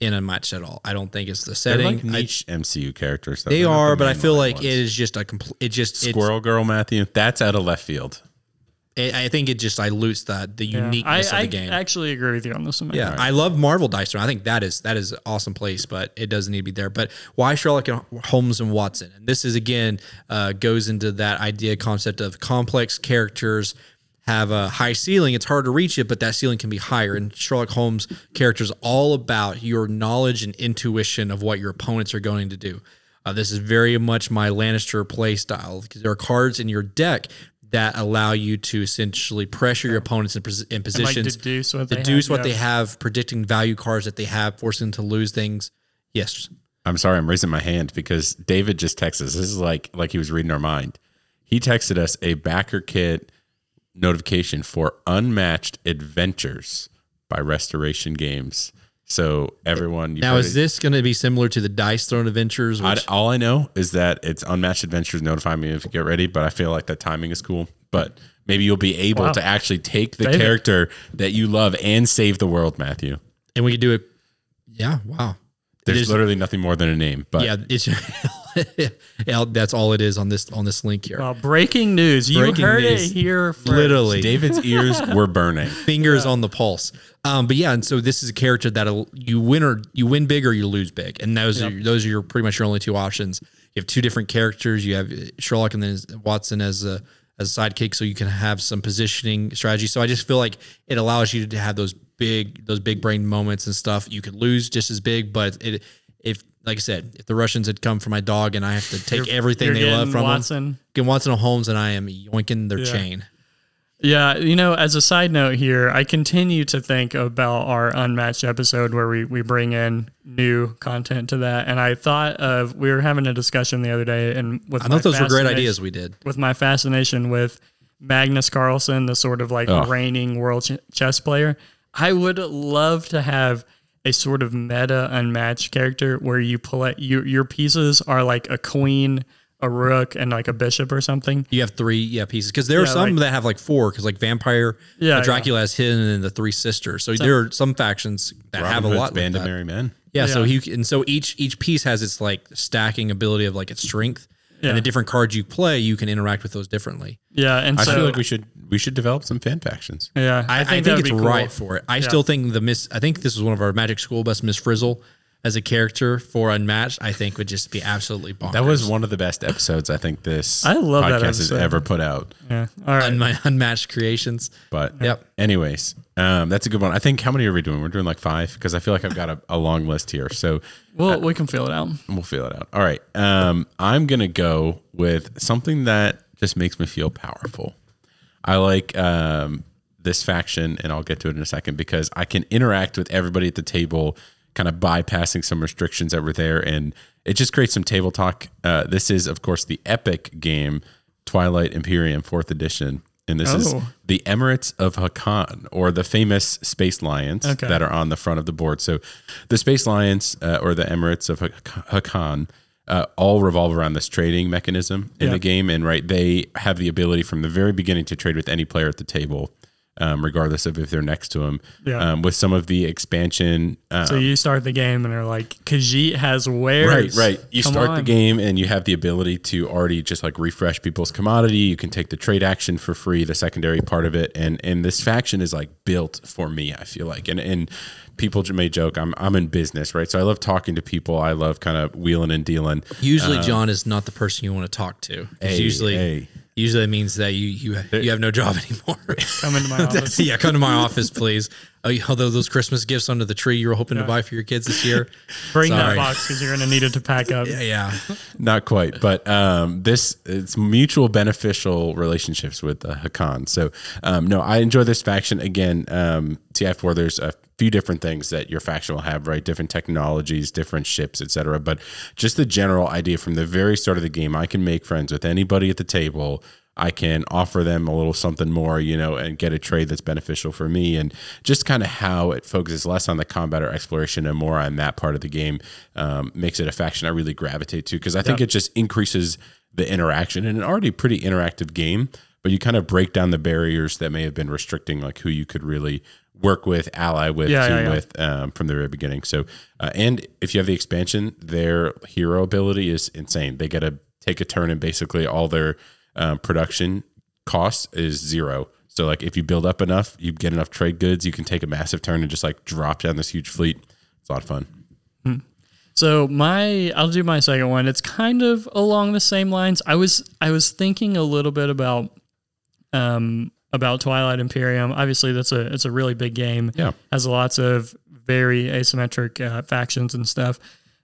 in Unmatched at all. I don't think it's the They're setting. like I- MCU characters. though. they They're are, the but I feel like ones. it is just a complete, it just, it's, Squirrel Girl, Matthew. That's out of left field. It, I think it just dilutes the, the Yeah. uniqueness I, of the game. I actually agree with you on this one. Yeah, I love Marvel Dice. I think that is that is an awesome place, but it doesn't need to be there. But why Sherlock Holmes and Watson? And this is again uh, goes into that idea concept of complex characters have a high ceiling. It's hard to reach it, but that ceiling can be higher. And Sherlock Holmes character is all about your knowledge and intuition of what your opponents are going to do. Uh, this is very much my Lannister play style because there are cards in your deck that allow you to essentially pressure your opponents in, pos- in And, like positions deduce what they deduce have, what yeah. they have, predicting value cards that they have, forcing them to lose things. Yes. I'm sorry, I'm raising my hand because David just texted us. This is like like he was reading our mind. He texted us a backer kit notification for unmatched adventures by Restoration Games. So everyone, Now, is it. this going to be similar to the Dice Throne Adventures? I, all I know is that it's unmatched adventures. Notify me if you get ready. But I feel like the timing is cool. But maybe you'll be able Wow. to actually take the David. character that you love and save the world, Matthew. and we could do it. Yeah. Wow. There's is- literally nothing more than a name. But Yeah. It's yeah, that's all it is on this on this link here. Well, breaking news. You Breaking heard news. it here first. Literally, David's ears were burning. fingers on the pulse. Um, but yeah, and so this is a character that you win or you win big or you lose big, and those are those are your pretty much your only two options. You have two different characters. You have Sherlock and then Watson as a as a sidekick, so you can have some positioning strategy. So I just feel like it allows you to have those big those big brain moments and stuff. You could lose just as big, but it if like I said, if the Russians had come for my dog and I have to take everything You're they love getting from them, Watson. get Watson and Holmes, and I am yoinking their chain. Yeah, you know, as a side note here, I continue to think about our unmatched episode where we, we bring in new content to that. And I thought of we were having a discussion the other day and with I thought those were great ideas we did. with my fascination with Magnus Carlsen, the sort of like Oh. reigning world ch- chess player, I would love to have a sort of meta unmatched character where you play your your pieces are like a queen, a rook, and like a bishop or something. You have three, yeah, pieces because there are Yeah, some like- that have like four because like vampire, Yeah, Dracula has hidden and the three sisters. So, there are some factions that have a Robin lot. Hood's Band like of that. Merry Men. Yeah, so Yeah. he and so each each piece has its like stacking ability of like its strength, Yeah. and the different cards you play, you can interact with those differently. Yeah, and I so feel like we should we should develop some fan factions. yeah, I, I think, that would it's cool. right for it. I still think the Miss. I think this was one of our Magic School best Miss Frizzle as a character for Unmatched. I think would just be absolutely bonkers. That was one of the best episodes I think this I love that podcast has episode. ever put out. Yeah. All right. Unma- Unmatched creations. But Yep. anyways, um, that's a good one. I think how many are we doing? We're doing like five because I feel like I've got a, a long list here. So well, we can feel it out. we'll feel it out. All right. Um, I'm gonna go with something that just makes me feel powerful. I like um, this faction, and I'll get to it in a second because I can interact with everybody at the table, kind of bypassing some restrictions that were there, and it just creates some table talk. Uh, this is, of course, the epic game Twilight Imperium Fourth Edition, and this is Oh. the Emirates of Hacan, or the famous Space Lions Okay. that are on the front of the board. So, the Space Lions, uh, or the Emirates of Hak- Hacan, uh, all revolve around this trading mechanism in the game, and right, they have the ability from the very beginning to trade with any player at the table. Um, regardless of if they're next to him, Yeah. um, with some of the expansion, um, So you start the game and they're like, Khajiit has wares. Right, right. You Come start the game and you have the ability to already just like refresh people's commodity. You can take the trade action for free, the secondary part of it, and and this faction is like built for me. I feel like, and and people may joke, I'm I'm in business, right? So I love talking to people. I love kind of wheeling and dealing. Usually, John is not the person you want to talk to. It's Hey, usually hey. Usually that means that you you you have no job anymore. Come into my office. yeah, come to my office, please. Oh, although those Christmas gifts under the tree you were hoping to buy for your kids this year. Bring that box because you're going to need it to pack up. Yeah, yeah. Not quite, but um, this it's mutual beneficial relationships with uh, Hacan. So um, no, I enjoy this faction again. Um, TI4, there's a few different things that your faction will have, right? Different technologies, different ships, etc. But just the general idea from the very start of the game, I can make friends with anybody at the table. I can offer them a little something more, you know, and get a trade that's beneficial for me. And just kind of how it focuses less on the combat or exploration and more on that part of the game um, makes it a faction I really gravitate to because I think it just increases the interaction in an already pretty interactive game. But you kind of break down the barriers that may have been restricting, like who you could really work with, ally with, Yeah, team yeah, yeah. with um, from the very beginning. So, uh, and if you have the expansion, their hero ability is insane. They get to take a turn and basically all their um, production cost is zero. So, like if you build up enough, you get enough trade goods, you can take a massive turn and just like drop down this huge fleet. It's a lot of fun. So my I'll do my second one. It's kind of along the same lines. I was I was thinking a little bit about um about Twilight Imperium. Obviously that's a it's a really big game. Yeah. Has lots of very asymmetric uh, factions and stuff.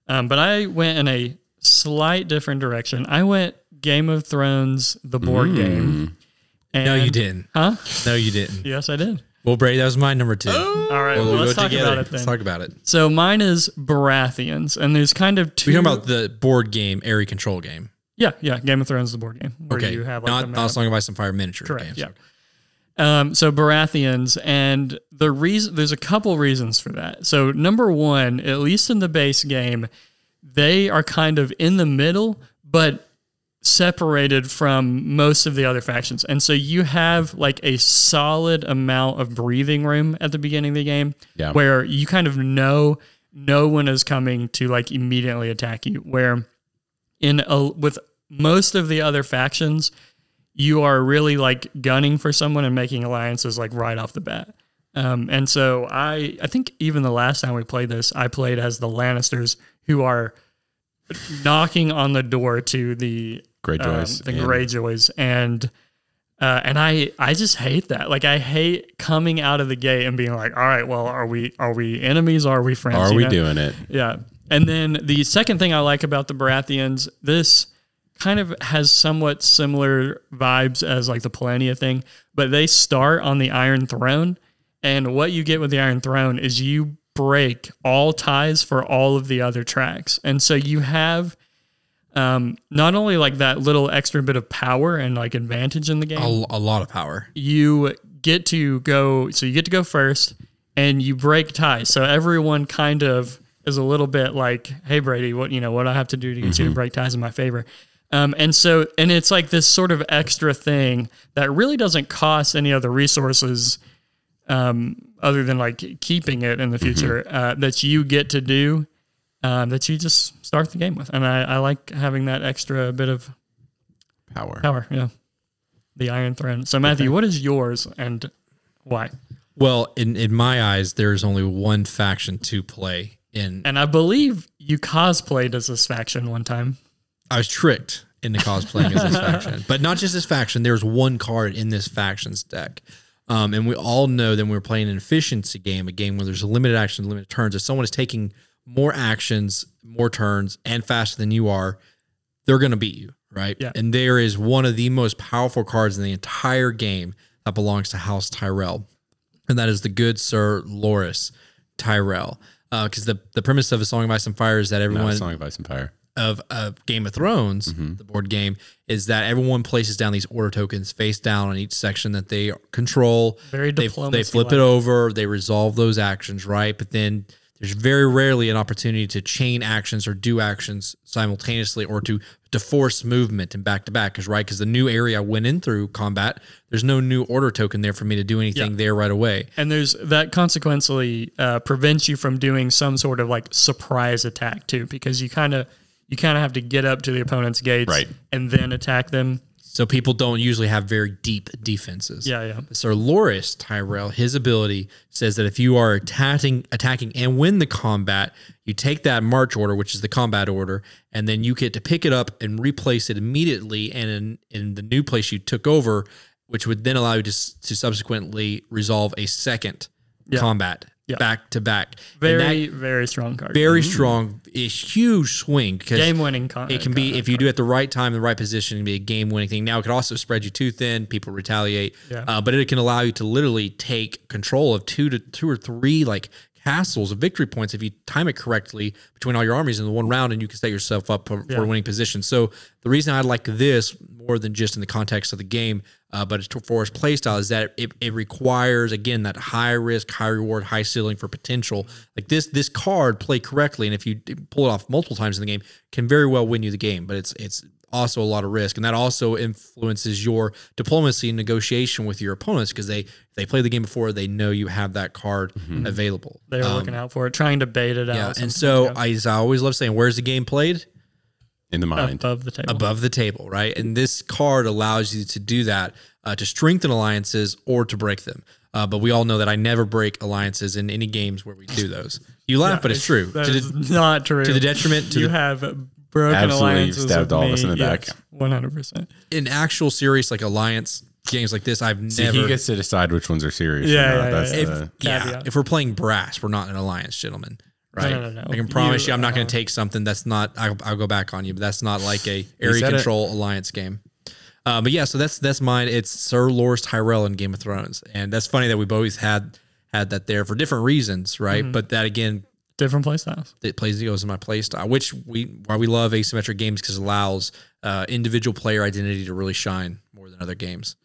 Um, but I went in a slight different direction. I went Game of Thrones the board game. And, No, you didn't. Huh? No, you didn't. Yes, I did. Well, Brady, that was my number two. All right, Well, well, we'll let's talk together. about it then. Let's talk about it. So mine is Baratheons, and there's kind of 2 We're talking about the board game, area control game. Yeah, yeah. Game of Thrones the board game. Where Okay, you have like not the not map. Song of Ice and Fire miniature Correct. games. Yeah. Um, so Baratheons, and the reason there's a couple reasons for that. So number one, at least in the base game, they are kind of in the middle, but separated from most of the other factions. And so you have like a solid amount of breathing room at the beginning of the game Yeah. where you kind of know no one is coming to like immediately attack you. Where in a, with most of the other factions, you are really like gunning for someone and making alliances like right off the bat. Um, and so I I think even the last time we played this, I played as the Lannisters who are knocking on the door to the Greyjoys um, the and- Greyjoys, and uh, and I I just hate that. Like I hate coming out of the gate and being like, all right, well, are we are we enemies? Or Are we friends? Are You we know? doing it? Yeah. And then the second thing I like about the Baratheons, this kind of has somewhat similar vibes as like the Polania thing, but they start on the Iron Throne. And what you get with the Iron Throne is you break all ties for all of the other tracks. And so you have um, not only like that little extra bit of power and like advantage in the game, A, a lot of power. you get to go so you get to go first and you break ties so everyone kind of is a little bit like hey brady what you know what i have to do to get you to break ties in my favor um, and so and it's like this sort of extra thing that really doesn't cost any other resources um, other than like keeping it in the future uh, that you get to do um, that you just start the game with. And I, I like having that extra bit of Power. power yeah. The iron throne. So matthew what is yours and why? Well, in, in my eyes, there's only one faction to play in. and i believe you cosplayed as this faction one time I was tricked into cosplaying as this faction, but not just this faction. There's one card in this faction's deck. Um, and we all know that when we're playing an efficiency game, a game where there's a limited action, limited turns, if someone is taking more actions, more turns, and faster than you are, they're going to beat you, right? Yeah. And there is one of the most powerful cards in the entire game that belongs to House Tyrell, and that is the good Sir Loras Tyrell. Because the, the premise of A Song of Ice and Fire is that Not everyone a Song of Ice and Fire. Of, of Game of Thrones, Mm-hmm. the board game, is that everyone places down these order tokens face down on each section that they control. Very they, they diplomacy flip it over, they resolve those actions, right? But then there's very rarely an opportunity to chain actions or do actions simultaneously or to to force movement and back to back because right because the new area I went in through combat there's no new order token there for me to do anything Yeah. there right away and there's that consequently uh, prevents you from doing some sort of like surprise attack too because you kind of you kind of have to get up to the opponent's gates Right. and then attack them So people don't usually have very deep defenses. Yeah, yeah. So Loras Tyrell, his ability says that if you are attacking, attacking and win the combat, you take that march order, which is the combat order, and then you get to pick it up and replace it immediately. And in, in the new place you took over, which would then allow you to, to subsequently resolve a second Yeah. combat Yeah. back to back. And that- Very, very strong card. very strong, a huge swing because game winning card. it can be if you do it at the right time, the right position, it can be a game winning thing. Now it could also spread you too thin. People retaliate, Yeah. uh, but it can allow you to literally take control of two to two or three like castles of victory points if you time it correctly between all your armies in the one round, and you can set yourself up for, Yeah. for a winning position. So the reason I like this more than just in the context of the game, uh, but it's for its playstyle is that it, it requires again that high risk, high reward, high ceiling for potential. Like this this card played correctly, and if you pull it off multiple times in the game, can very well win you the game. But it's it's also a lot of risk, and that also influences your diplomacy and negotiation with your opponents because they they play the game before they know you have that card available. They were looking out for it, trying to bait it Um, Yeah, out. and so yeah. I, as I always love saying, where's the game played? in the mind. above the table. above the table, right? And this card allows you to do that uh, to strengthen alliances or to break them. Uh, but we all know that I never break alliances in any games where we do those. You laugh, but it's true. That To is the- not true. to the detriment to you the- have broken Absolutely alliances. stabbed with all of me. us in the back. One hundred percent. in actual serious like alliance games like this, I've See, never. he gets to decide which ones are serious. Yeah, or yeah, That's yeah. if, the, yeah, Caveat. if we're playing brass, we're not an alliance, gentlemen. Right? no, no. I can promise you, You, I'm not going uh, to take something that's not. I'll, I'll go back on you, but that's not like a area said it. control alliance game. Uh, but yeah, so that's that's mine. It's Sir Loras Tyrell in Game of Thrones, and that's funny that we've always had had that there for different reasons, right? Mm-hmm. But that again, Different play styles. it plays it goes in my play style, which we why we love asymmetric games because it allows uh, individual player identity to really shine more than other games.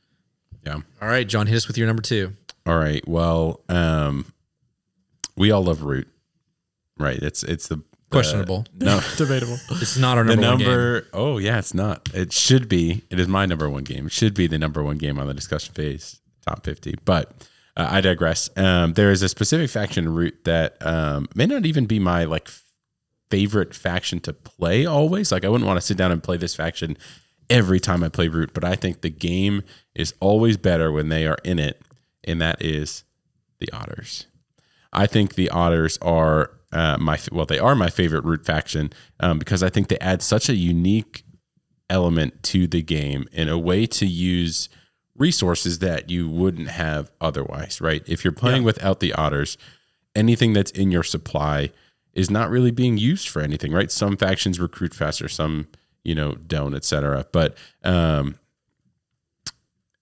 yeah. All right, John, hit us with your number two. All right. Well, um, we all love Root, right? It's it's the Questionable. the- no, Debatable. It's not our the number, one game. number. Oh yeah, it's not. It should be. It is my number one game. It should be the number one game on the discussion phase, top fifty. But uh, I digress. Um, there is a specific faction Root that um, may not even be my like favorite faction to play always. Like I wouldn't want to sit down and play this faction every time I play Root, but I think the game is always better when they are in it, and that is the Otters. I think the Otters are uh, my well, they are my favorite Root faction um, because I think they add such a unique element to the game in a way to use resources that you wouldn't have otherwise. Right? If you're playing without the Otters, anything that's in your supply is not really being used for anything. Right? Some factions recruit faster, some you know don't, etc. But um,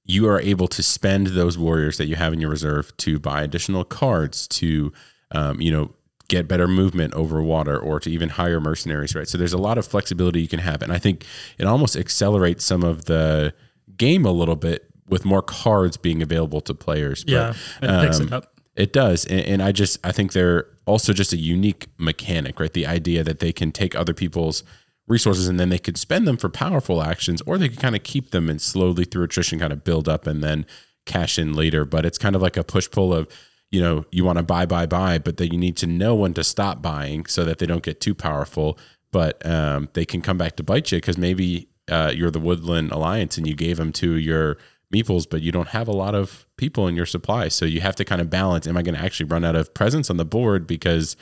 you are able to spend those warriors that you have in your reserve to buy additional cards to um, you know get better movement over water or to even hire mercenaries right so there's a lot of flexibility you can have and i think it almost accelerates some of the game a little bit with more cards being available to players But, Yeah, it picks um, it up. it does. And, and I just, I think they're also just a unique mechanic, right? The idea that they can take other people's resources and then they could spend them for powerful actions or they could kind of keep them and slowly through attrition kind of build up and then cash in later. But it's kind of like a push pull of, you know, you want to buy, buy, buy, but then you need to know when to stop buying so that they don't get too powerful. But um, they can come back to bite you because maybe uh, you're the Woodland Alliance and you gave them to your meeples, but you don't have a lot of people in your supply. So you have to kind of balance. Am I going to actually run out of presence on the board because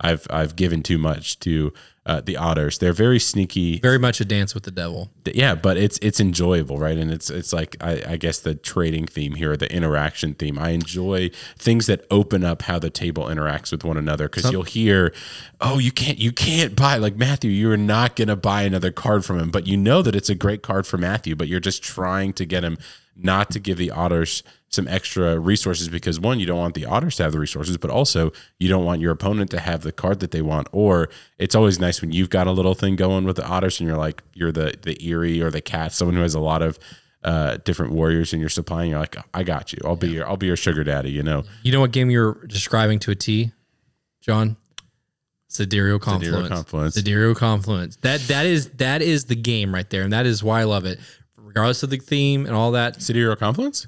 I've I've given too much to uh, the otters? They're very sneaky. Very much a dance with the devil. Yeah, but it's it's enjoyable, right? And it's it's like I, I guess the trading theme here, the interaction theme. I enjoy things that open up how the table interacts with one another because you'll hear, oh, you can't you can't buy like Matthew. You're not gonna buy another card from him, but you know that it's a great card for Matthew, but you're just trying to get him not to give the otters some extra resources because one, you don't want the otters to have the resources, but also you don't want your opponent to have the card that they want. Or it's always nice when you've got a little thing going with the otters and you're like you're the the Eyrie or the cat, someone who has a lot of uh, different warriors in your supply, and you're like, I got you. I'll be your I'll be your sugar daddy. You know, You know what game you're describing to a T, John? Sidereal Confluence. Confluence. Sidereal Confluence. That that is that is the game right there, and that is why I love it. Regardless of the theme and all that. City Hero Confluence.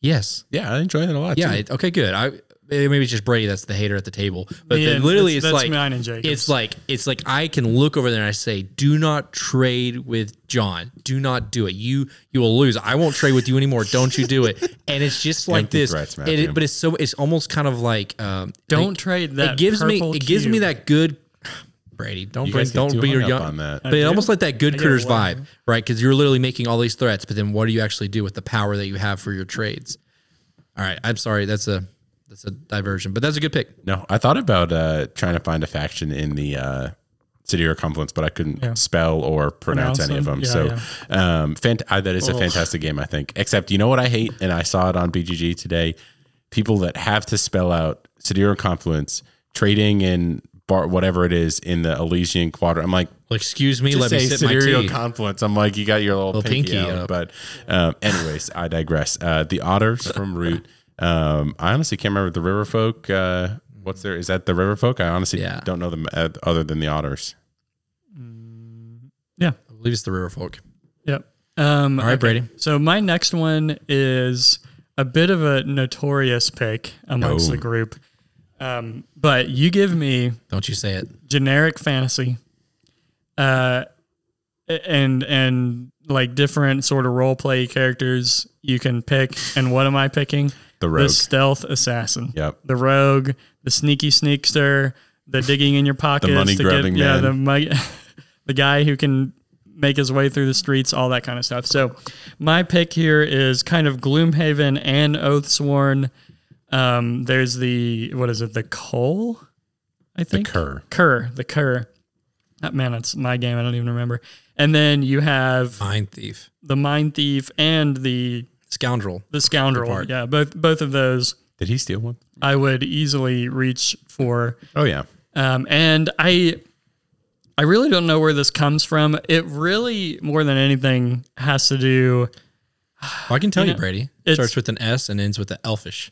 Yes. Yeah, I enjoy that a lot. Yeah. too. It, okay. Good. I maybe it's just Brady that's the hater at the table. But Me then literally, that's- it's that's like mine and Jacob's. it's like it's like I can look over there and I say, "Do not trade with John. Do not do it. You you will lose. I won't trade with you anymore. Don't you do it." And it's just like Empty this. threats, It- but it's so it's almost kind of like um, Don't like, trade that. it gives me it gives me that good Brady. Don't You bring don't be your hung up young on that. But it almost like that good critters vibe, right? Because you're literally making all these threats, but then what do you actually do with the power that you have for your trades? All right, I'm sorry, that's a that's a diversion, but that's a good pick. No, I thought about uh, trying to find a faction in the uh, Sidereal Confluence, but I couldn't spell or pronounce, Pronounce any of them. them. Yeah, so, Um, fant- I, that is a fantastic game, I think. Except, you know what I hate, and I saw it on BGG today. People that have to spell out Sidereal Confluence, trading in bar, whatever it is in the Elysian Quadrant. I'm like, Well, excuse me, let me say sip my Sidereal tea. Confluence. I'm like, you got your little, Little pinky, pinky out. up. But, um, anyways, I digress. Uh, the Otters from Root. Um, I honestly can't remember the River Folk. Uh, what's there? Is that the River Folk? I honestly Yeah. don't know them uh, other than the Otters. Yeah. I believe it's the River Folk. Yep. Um, All right, Brady. So my next one is a bit of a notorious pick amongst Oh. the group. Um, but you give me Don't you say it. generic fantasy, uh, and and like different sort of role play characters you can pick. And what am I picking? The Rogue. The stealth assassin. Yep. The rogue, the sneaky sneakster, the digging in your pockets, the money to grubbing get, yeah, man. the money, the guy who can make his way through the streets, all that kind of stuff. So, my pick here is kind of Gloomhaven and Oathsworn. Um, there's the what is it? The coal, I think. The think. Cur. Cur, the Cur. Uh, man, it's my game. I don't even remember. And then you have Mind thief, the Mind Thief and the scoundrel. the Scoundrel. part. Yeah, both both of those Did he steal one? I would easily reach for. Oh, yeah. Um, and I I really don't know where this comes from. It really more than anything has to do Well, I can tell you, know, Brady. It starts with an S and ends with an elfish.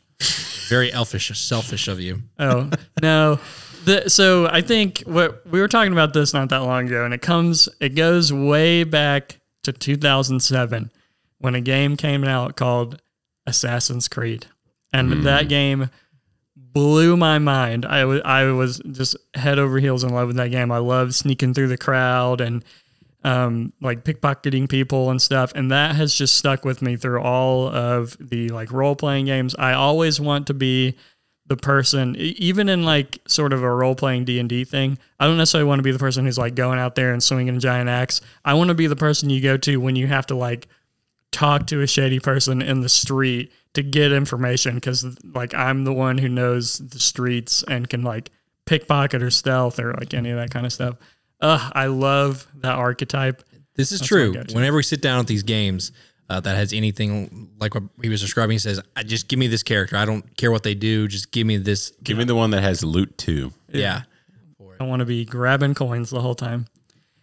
Very elfish, selfish of you. Oh no. The, so I think what we were talking about this not that long ago, and it comes, it goes way back to 2007 when a game came out called Assassin's Creed, and hmm. that game blew my mind. I was I was just head over heels in love with that game. I loved sneaking through the crowd and um, like pickpocketing people and stuff. And that has just stuck with me through all of the like role playing games. I always want to be the person, even in like sort of a role playing D and D thing. I don't necessarily want to be the person who's like going out there and swinging a giant axe. I want to be the person you go to when you have to like talk to a shady person in the street to get information because like I'm the one who knows the streets and can like pickpocket or stealth or like any of that kind of stuff. Ugh, I love that archetype. This is what I true. Whenever we sit down at these games uh, that has anything like what he was describing, he says, I just give me this character. I don't care what they do. Just give me this. Give me the one that has loot too. Yeah. I want to be grabbing coins the whole time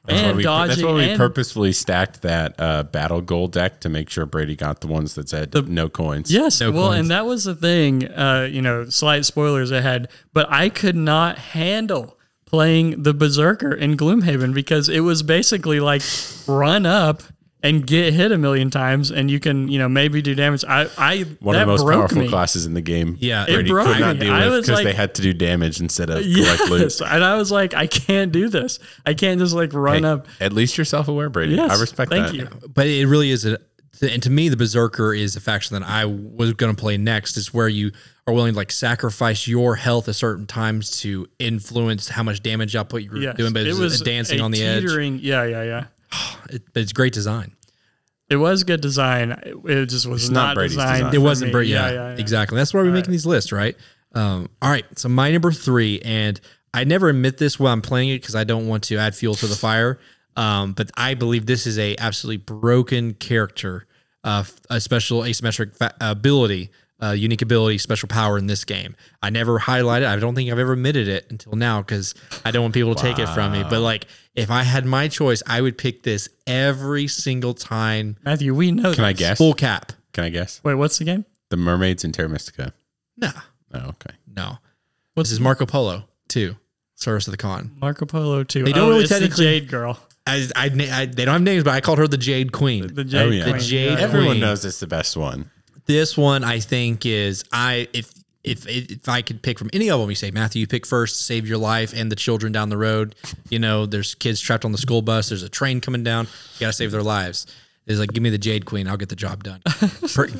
That's why and we, dodging. that's why we and- purposefully stacked that uh, battle gold deck to make sure Brady got the ones that said no coins. Yes, No well, coins. and that was the thing. Uh, you know, slight spoilers ahead, but I could not handle playing the Berserker in Gloomhaven because it was basically like run up and get hit a million times, and you can, you know, maybe do damage. I, I One of the most powerful me. classes in the game. Yeah. It broke could not me. deal with because like- they had to do damage instead of collect loot. And I was like, I can't do this. I can't just like run Hey, up. At least you're self aware, Brady. Yes, I respect thank that. you. But it really is a. And to me, the Berserker is a faction that I was going to play next. Is where you are willing to like sacrifice your health at certain times to influence how much damage output you're Yes, doing. But it was dancing a on the edge. Yeah, yeah, yeah. It, it's great design. It was good design. It, it just was It's not not, Brady's designed. design. It wasn't me. Brit. Yeah, exactly. That's why we're making these lists, right? Um, all right. So my number three, and I never admit this while I'm playing it because I don't want to add fuel to the fire. Um, but I believe this is a absolutely broken character, uh, a special asymmetric fa- ability, uh, unique ability, special power in this game. I never highlighted. I don't think I've ever admitted it until now because I don't want people to take it from me. But like, if I had my choice, I would pick this every single time. Matthew, we know. Can I guess? Full cap. Can I guess? Wait, what's the game? The mermaids in Terra Mystica. No, Oh, okay. no. What's This is Marco Polo II. Service of the Khan. Marco Polo II. They don't oh, really it's the technically- Jade Girl. I, I, I, they don't have names, but I called her the Jade Queen. The Jade Oh, yeah. Queen. The Jade yeah. Everyone Queen. knows it's the best one. this one, I think, is I if if if I could pick from any of them, you say Matthew, you pick first, save your life and the children down the road. You know, there's kids trapped on the school bus. There's a train coming down. You got to save their lives. It's like, give me the Jade Queen. I'll get the job done.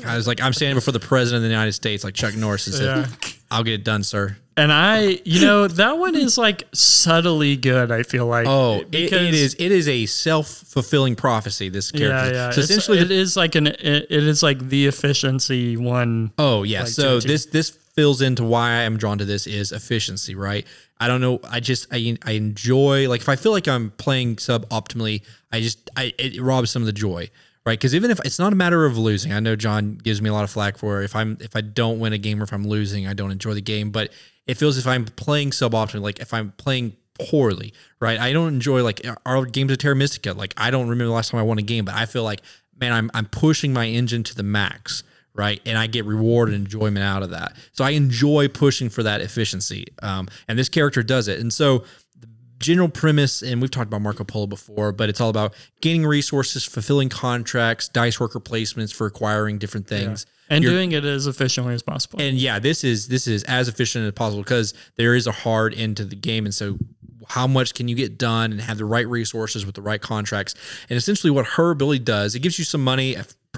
I was like, I'm standing before the president of the United States, like Chuck Norris, and said, Yeah. I'll get it done, sir. And I, you know, that one is like subtly good. I feel like Oh, it, it is it is a self fulfilling prophecy. This character. Yeah, yeah. So essentially, it is like an. It, it is like the efficiency one. Oh yeah. like so JG. this this fills into why I am drawn to this is efficiency, right? I don't know. I just I I enjoy like if I feel like I'm playing sub optimally, I just I it robs some of the joy, right? Because even if it's not a matter of losing, I know John gives me a lot of flack for if I'm if I don't win a game or if I'm losing, I don't enjoy the game. But it feels if I'm playing sub optimally, like if I'm playing poorly, right? I don't enjoy like our games of Terra Mystica. Like I don't remember the last time I won a game, but I feel like man, I'm I'm pushing my engine to the max right? And I get reward and enjoyment out of that. So I enjoy pushing for that efficiency. Um, and this character does it. And so the general premise, and we've talked about Marco Polo before, but it's all about gaining resources, fulfilling contracts, dice worker placements for acquiring different things. And doing it as efficiently as possible. and yeah, this is this is as efficient as possible because there is a hard end to the game, and so how much can you get done and have the right resources with the right contracts? And essentially, what her ability does, it gives you some money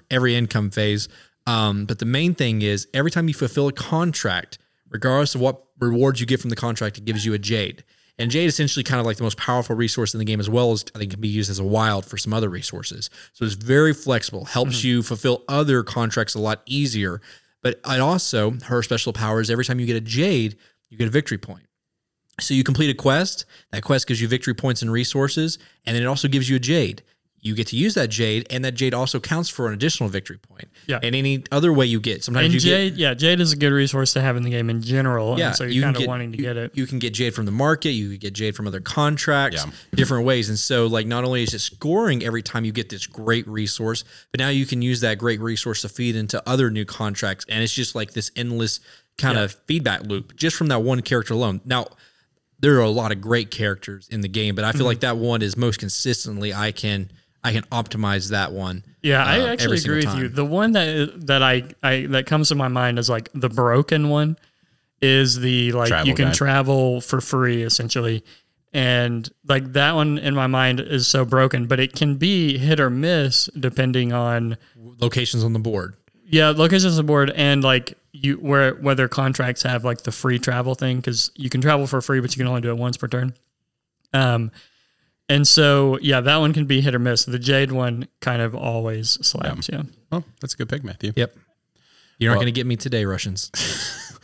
every income phase. Um, but the main thing is every time you fulfill a contract, regardless of what rewards you get from the contract, it gives you a jade. And jade is essentially kind of like the most powerful resource in the game, as well as I think can be used as a wild for some other resources. So it's very flexible, helps mm-hmm. you fulfill other contracts a lot easier. But it also, her special power is every time you get a jade, you get a victory point. So you complete a quest, that quest gives you victory points and resources, and then it also gives you a jade. You get to use that jade, and that jade also counts for an additional victory point. Yeah. And any other way you get, sometimes And you get yeah, Jade is a good resource to have in the game in general. yeah, and so you you're can kind of wanting to you- get it. You can get jade from the market. You can get jade from other contracts, Yeah. different ways. And so, like, not only is it scoring every time you get this great resource, but now you can use that great resource to feed into other new contracts, and it's just like this endless kind of feedback loop just from that one character alone. Now, there are a lot of great characters in the game, but I feel Mm-hmm. like that one is most consistently I can I can optimize that one. Yeah, uh, I actually single agree with you. The one that that I, I that comes to my mind is like the broken one is the like Travel you can guide. travel for free essentially. And like that one in my mind is so broken, but it can be hit or miss depending on Locations on the board. yeah, locations on the board and like you where whether contracts have like the free travel thing because you can travel for free, but you can only do it once per turn. Um, and so yeah, that one can be hit or miss. The Jade one kind of always slaps. Yeah, Oh, that's a good pick, Matthew. Yep. You're not going to get me today, Russians.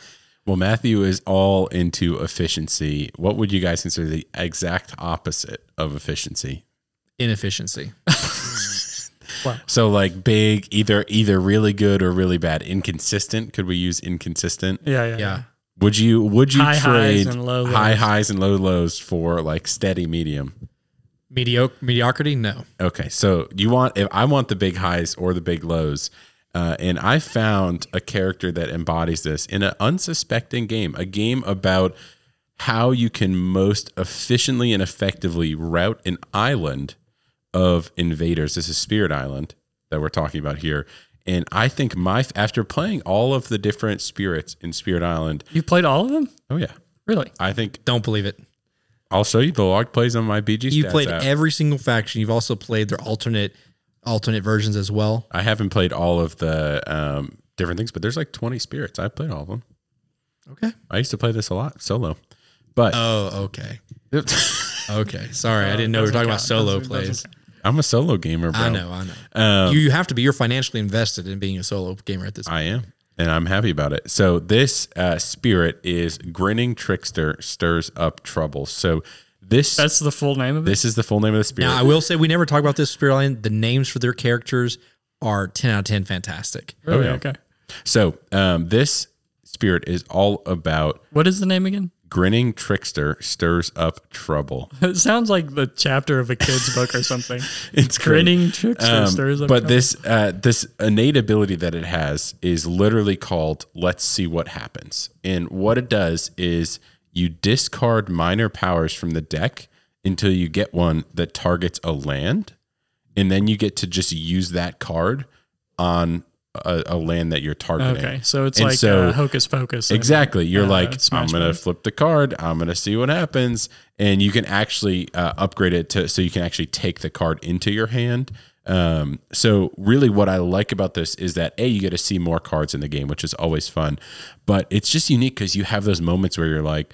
Well, Matthew is all into efficiency. What would you guys consider the exact opposite of efficiency? Inefficiency. wow. So like big, either either really good or really bad. Inconsistent. Could we use inconsistent? yeah, yeah. Yeah. Would you would you High highs trade and low high highs and low lows for like steady medium? Mediocre mediocrity? No. Okay, so you want if I want the big highs or the big lows, uh, and I found a character that embodies this in an unsuspecting game, a game about how you can most efficiently and effectively route an island of invaders. This is Spirit Island that we're talking about here. And I think my after playing all of the different spirits in Spirit Island, You played all of them? oh yeah, Really? I think Don't believe it. I'll show you the log plays on my BG. You played app. every single faction. You've also played their alternate alternate versions as well. I haven't played all of the um, different things, but there's like 20 spirits. I've played all of them. Okay. I used to play this a lot solo, but Oh, okay. Okay. Sorry, I didn't know we were talking about solo plays. I'm a solo gamer, bro. I know, I know. Um, you, you have to be. You're financially invested in being a solo gamer at this point. I am, and I'm happy about it. So this uh, spirit is grinning trickster stirs up trouble. So this That's the full name of it. this is the full name of the spirit. Now, I will say we never talk about this Spirit Island. The names for their characters are 10 out of 10 fantastic. Really? yeah. Okay. so um, this spirit is all about What is the name again? Grinning trickster stirs up trouble. It sounds like the chapter of a kid's book or something. It's great. Grinning trickster Um, stirs up trouble. but trouble. this uh, this innate ability that it has is literally called "Let's see what happens." And what it does is you discard minor powers from the deck until you get one that targets a land, and then you get to just use that card on a, a land that you're targeting. Okay, so it's And like so- uh, hocus pocus. Exactly. You're uh, like, I'm going to Bros. flip the card. I'm going to see what happens. And you can actually uh, upgrade it to so you can actually take the card into your hand. Um, so, really, what I like about this is that A, you get to see more cards in the game, which is always fun. But it's just unique because you have those moments where you're like,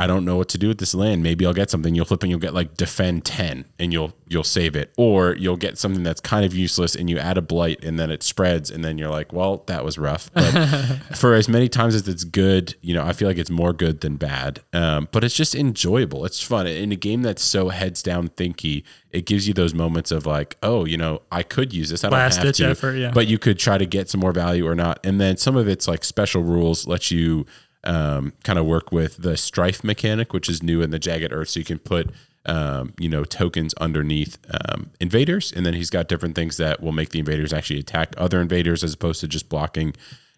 I don't know what to do with this land. Maybe I'll get something. You'll flip and you'll get like defend ten, and you'll you'll save it, or you'll get something that's kind of useless, and you add a blight, and then it spreads, and then you're like, well, that was rough. But for as many times as it's good, you know, I feel like it's more good than bad. Um, but it's just enjoyable. It's fun in a game that's so heads down thinky. It gives you those moments of like, oh, you know, I could use this. I don't Last have ditch to, effort, yeah. but you could try to get some more value or not. And then some of it's like special rules let you um, kind of work with the strife mechanic, which is new in the Jagged Earth. So you can put, um, you know, tokens underneath um, invaders. And then he's got different things that will make the invaders actually attack other invaders as opposed to just blocking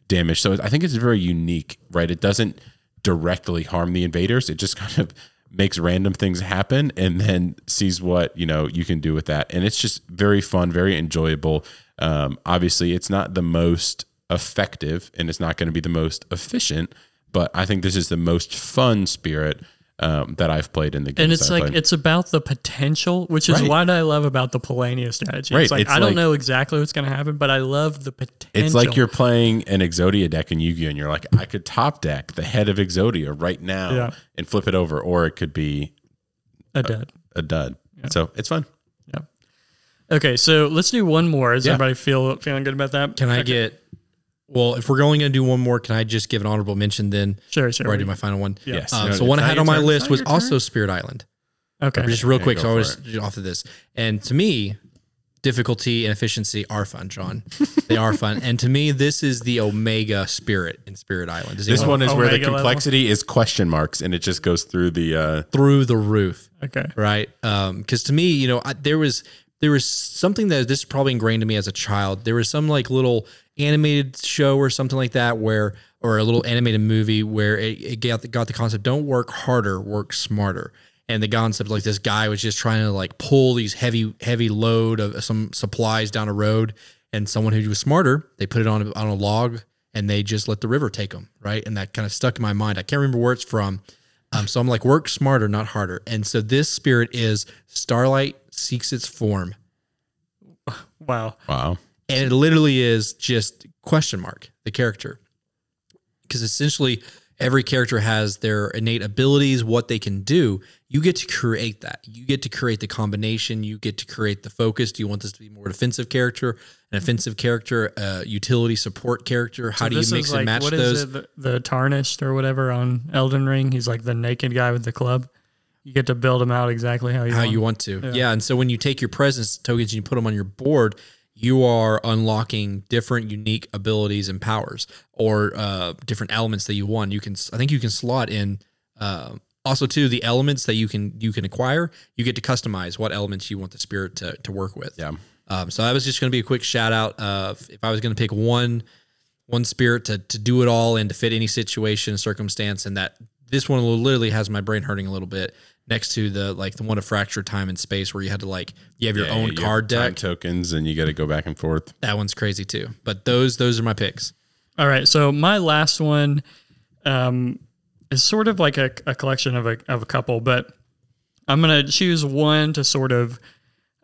damage. So I think it's very unique, right? It doesn't directly harm the invaders. It just kind of makes random things happen and then sees what you know you can do with that and it's just very fun very enjoyable um, obviously it's not the most effective and it's not going to be the most efficient but i think this is the most fun spirit um, that i've played in the game and it's like it's about the potential, which is Right. what I love about the Polania strategy. Right, It's like it's I don't like- know exactly what's going to happen, but I love the potential. it's like you're playing an Exodia deck in Yu-Gi-Oh! and you're like, I could top deck the head of Exodia right now Yeah. and flip it over, or it could be a dud. a dud. So it's fun. Yeah. Okay, so let's do one more. Is Yeah. everybody feel feeling good about that? Can I get? Well, if we're only going to do one more, can I just give an honorable mention then? Sure, sure. Before I do my final one. Yes. Um, No, so one I had on my turn. List was your also. Spirit Island. okay. Just real quick, go so I for was off of this. And to me, difficulty and efficiency are fun, John. they are fun. And to me, this is the Omega spirit in Spirit Island. Does This anyone- one is where the Omega level? complexity is question marks, and it just goes through the. Uh, through the roof. Okay. right? Um, Because to me, you know, I, there was there was something that this is probably ingrained in me as a child. There was some like little animated show or something like that where, or a little animated movie where it, it got the, got the concept: don't work harder, work smarter. And the concept, like this guy was just trying to like pull these heavy, heavy load of some supplies down a road, and someone who was smarter, they put it on a, on a log and they just let the river take them, right? And that kind of stuck in my mind. I can't remember where it's from, um, so I'm like, work smarter, not harder. And so this spirit is starlight seeks its form. Wow. wow. And it literally is just question mark, the character. Because essentially every character has their innate abilities, what they can do. You get to create that. You get to create the combination. You get to create the focus. Do you want this to be more defensive character, an offensive character, a utility support character? How do you This mix is and match what is those? it, the, the tarnished or whatever on Elden Ring? He's like the naked guy with the club. You get to build them out exactly how you how want. you want to. Yeah. And so when you take your presence tokens and you put them on your board, you are unlocking different unique abilities and powers or uh, different elements that you want. You can, I think you can slot in. Uh, also, too, the elements that you can you can acquire, you get to customize what elements you want the spirit to, to work with. Yeah. Um, so that was just going to be a quick shout out of if I was going to pick one one spirit to to do it all and to fit any situation circumstance, and that this one literally has my brain hurting a little bit next to the like the one of fractured time and space where you had to like you have your Yeah, own you have card time deck. tokens, and you got to go back and forth. That one's crazy too. But those those are my picks. All right. So my last one um, is sort of like a, a collection of a, of a couple, but I'm going to choose one to sort of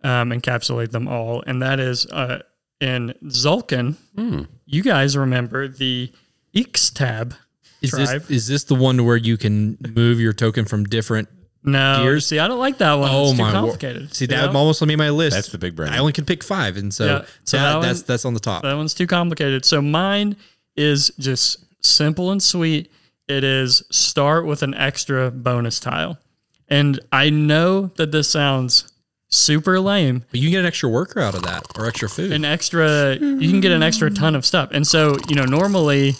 um, encapsulate them all. And that is uh, in Tzolk'in. Hmm. You guys remember the Ixtab Is tribe? this is this the one where you can move your token from different? No. Gears? See, I don't like that one. Oh it's too my! wor- complicated. See you that know? almost made my list. That's the big brain. I only can pick five, and so, Yeah, so that, that one- that's that's on the top. That one's too complicated. So mine is just simple and sweet. It is start with an extra bonus tile. And I know that this sounds super lame. But you can get an extra worker out of that or extra food. An extra, you can get an extra ton of stuff. And so, you know, normally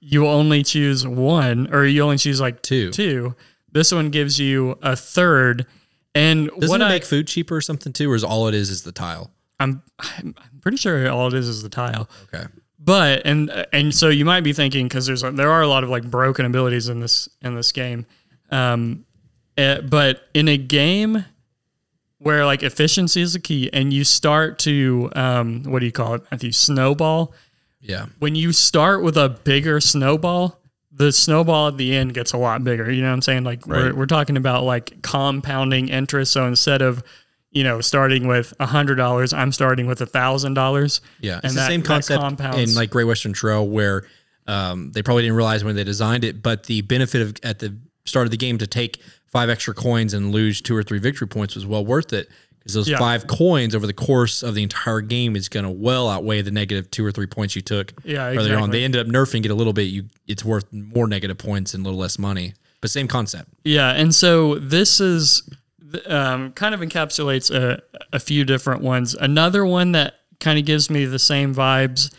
you only choose one or you only choose like Two. Two. This one gives you a third. And Doesn't what it I, make food cheaper or something too, or is all it is is the tile? I'm, I'm pretty sure all it is is the tile. Okay. But and and so you might be thinking because there's there are a lot of like broken abilities in this in this game, um, eh, but in a game where like efficiency is the key, and you start to um, what do you call it, Matthew? Snowball. Yeah. When you start with a bigger snowball, the snowball at the end gets a lot bigger. You know what I'm saying? Like we're we're talking about like compounding interest. So instead of you know starting with a hundred dollars, I'm starting with a thousand dollars. Yeah, it's And the same that concept compounds. in like Great Western Trail, where um, they probably didn't realize when they designed it, but the benefit of at the start of the game to take five extra coins and lose two or three victory points was well worth it because those Yeah. five coins over the course of the entire game is going to well outweigh the negative two or three points you took Yeah, earlier on. They ended up nerfing it a little bit. You, it's worth more negative points and a little less money, but same concept. Yeah, and so this is um, kind of encapsulates a, a few different ones. Another one that kind of gives me the same vibes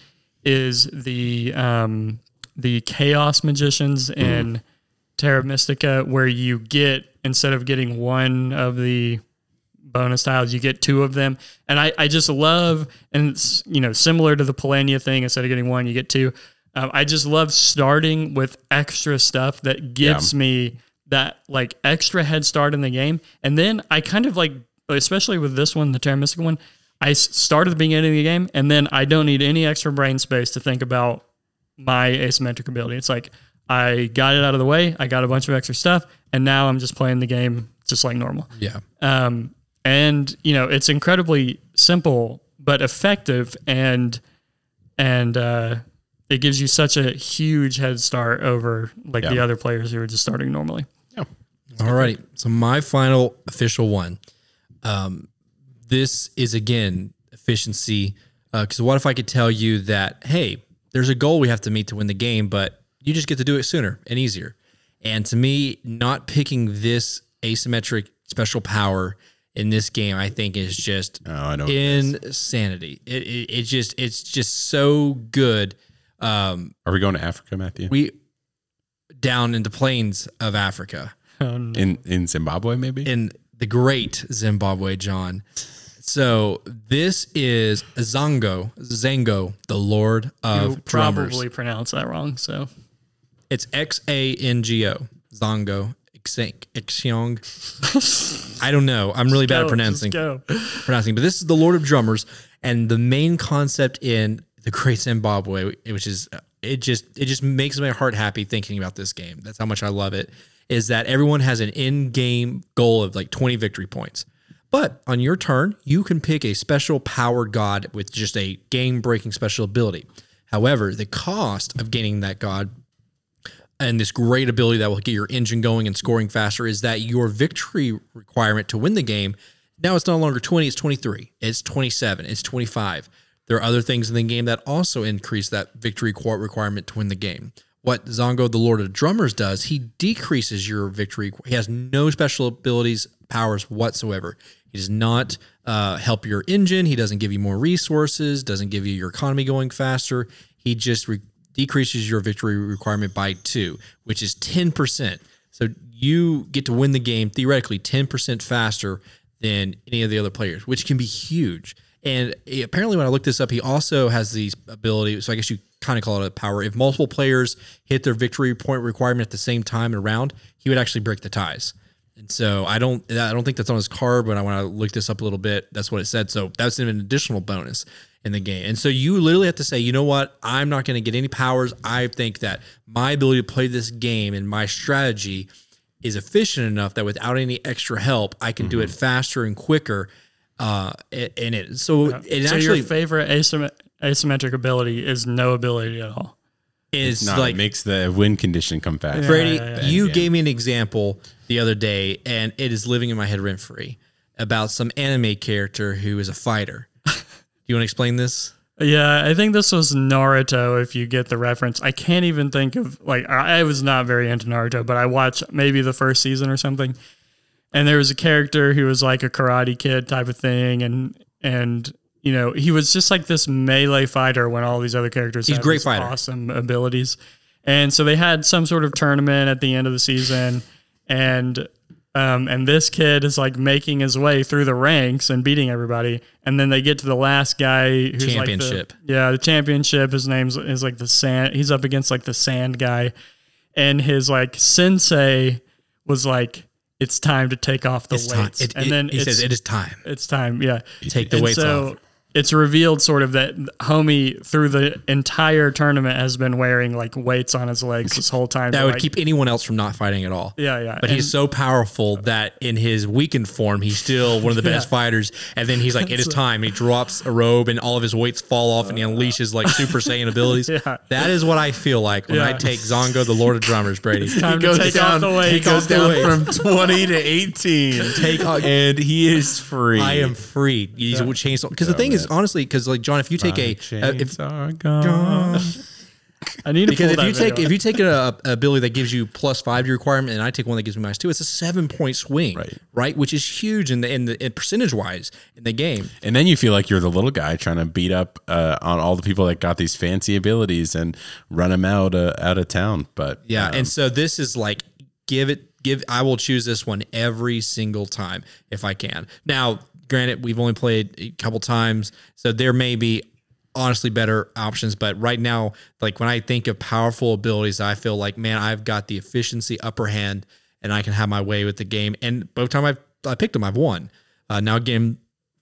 is the um, the Chaos Magicians in Terra Mystica, where you get instead of getting one of the bonus tiles, you get two of them. And I, I just love, and it's, you know, similar to the Polania thing, instead of getting one, you get two. Um, I just love starting with extra stuff that gives me that like extra head start in the game. And then I kind of like, especially with this one, the Terra Mystica one, I start at the beginning of the game and then I don't need any extra brain space to think about my asymmetric ability. It's like I got it out of the way, I got a bunch of extra stuff, and now I'm just playing the game just like normal. Yeah. Um, and you know, it's incredibly simple but effective, and and uh, it gives you such a huge head start over like the other players who are just starting normally. Yeah. All righty. So my final official one. Um, this is again efficiency. Because what if I could tell you that hey, there's a goal we have to meet to win the game, but you just get to do it sooner and easier. And to me, not picking this asymmetric special power in this game, I think is just Oh, I know. it is. insanity. It, it it just it's just so good. Um, Are we going to Africa, Matthew? we down in the plains of Africa Um, in in Zimbabwe, maybe. in the great Zimbabwe, John. So this is Zango, Zango, the Lord of you'll Drummers. probably pronounce that wrong. So It's X A N G O, Zango, Xing- Xiong. I don't know. I'm really bad at pronouncing go. pronouncing, but this is the Lord of Drummers, and the main concept in the Great Zimbabwe, which is uh, it just it just makes my heart happy thinking about this game. That's how much I love it. Is that everyone has an in-game goal of like 20 victory points. But on your turn, you can pick a special powered god with just a game breaking special ability. However, the cost of gaining that god and this great ability that will get your engine going and scoring faster is that your victory requirement to win the game now it's no longer 20 it's 23 it's 27 it's 25 there are other things in the game that also increase that victory qu- requirement to win the game. What zongo the lord of drummers does he decreases your victory he has no special abilities powers whatsoever. He does not uh, help your engine he doesn't give you more resources doesn't give you your economy going faster. He just re- decreases your victory requirement by two, which is 10%. So you get to win the game theoretically 10% faster than any of the other players, which can be huge. And apparently, when I looked this up, he also has these ability. So I guess you kind of call it a power. If multiple players hit their victory point requirement at the same time in a round, he would actually break the ties. And so I don't, I don't think that's on his card. But I, when I looked this up a little bit, that's what it said. So that's an additional bonus in the game. And so you literally have to say, you know what? I'm not going to get any powers. I think that my ability to play this game and my strategy is efficient enough that without any extra help, I can do it faster and quicker. Uh, in it. So it so actually your favorite asymmet- asymmetric ability is no ability at all. is Not, like it makes the win condition come fast. Brady, yeah, yeah, you yeah. gave me an example the other day, and it is living in my head rent free about some anime character who is a fighter. You want to explain this? Yeah, I think this was Naruto. If you get the reference, I can't even think of like I was not very into Naruto, but I watched maybe the first season or something, and there was a character who was like a karate kid type of thing, and and you know he was just like this melee fighter when all these other characters He's great fighter. awesome abilities, and so they had some sort of tournament at the end of the season, and um, and this kid is like making his way through the ranks and beating everybody. And then they get to the last guy who's Championship. Like the, yeah, the championship. His name's is like the sand. He's up against like the sand guy, and his like sensei was like it's time to take off the It's weights, It, and it- then he says it is time. it's time. Yeah, Take the and weights so off. It's revealed sort of that homie through the entire tournament has been wearing like weights on his legs this whole time. That would like- keep anyone else from not fighting at all. Yeah, yeah. But And- he's so powerful that in his weakened form, he's still one of the best Yeah. fighters. And then he's like, it is time. He drops a robe and all of his weights fall off and he unleashes like Super Saiyan abilities. Yeah. That is what I feel like when I take Zongo, the Lord of Drummers, Brady. time to goes take down- off the he goes down weights. from 20 to 18 Take off- and he is free I am free. He's would change because the thing is honestly because like John, if you take a uh, if are gone. I need to because if you take video if you take a, a ability that gives you plus five to your requirement, and I take one that gives me minus two, it's a seven point swing, Right. Right, which is huge in the in the in percentage wise in the game. And then you feel like you're the little guy trying to beat up uh, on all the people that got these fancy abilities and run them out uh, out of town. But Yeah, um, and so this is like give it give I will choose this one every single time if I can. Now, granted, we've only played a couple times, so there may be honestly better options, but right now, like when I think of powerful abilities, I feel like man, I've got the efficiency upper hand and I can have my way with the game. And both time I've I picked them, I've won. Uh, now again,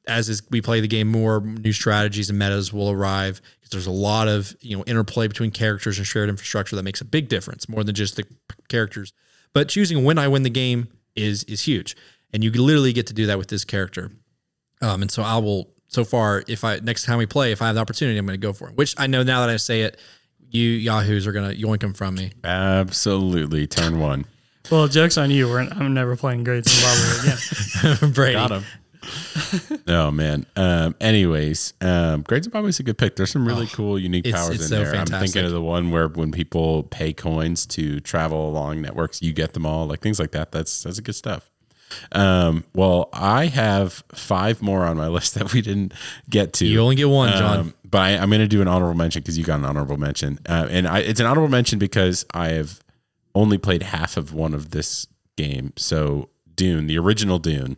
as is, we play the game more, new strategies and metas will arrive because there's a lot of you know interplay between characters and shared infrastructure that makes a big difference more than just the characters. But choosing when I win the game is is huge, and you literally get to do that with this character. Um, and so I will. So far, if I next time we play, if I have the opportunity, I'm going to go for it. Which I know now that I say it, you yahoos are going to yoink them from me. absolutely turn one. well, jokes on you. We're, I'm never playing Great Zimbabwe again. Brady, him. oh man. Um, anyways, um, Great Zimbabwe is a good pick. There's some really cool, unique Oh, it's- powers it's in so there. I'm thinking of the one where when people pay coins to travel along networks, you get them all, like things like that. That's that's a good stuff. Um, well, I have five more on my list that we didn't get to. You only get one, John. Um, but I, I'm going to do an honorable mention because you got an honorable mention, uh, and I, it's an honorable mention because I have only played half of one of this game. So Dune, the original Dune,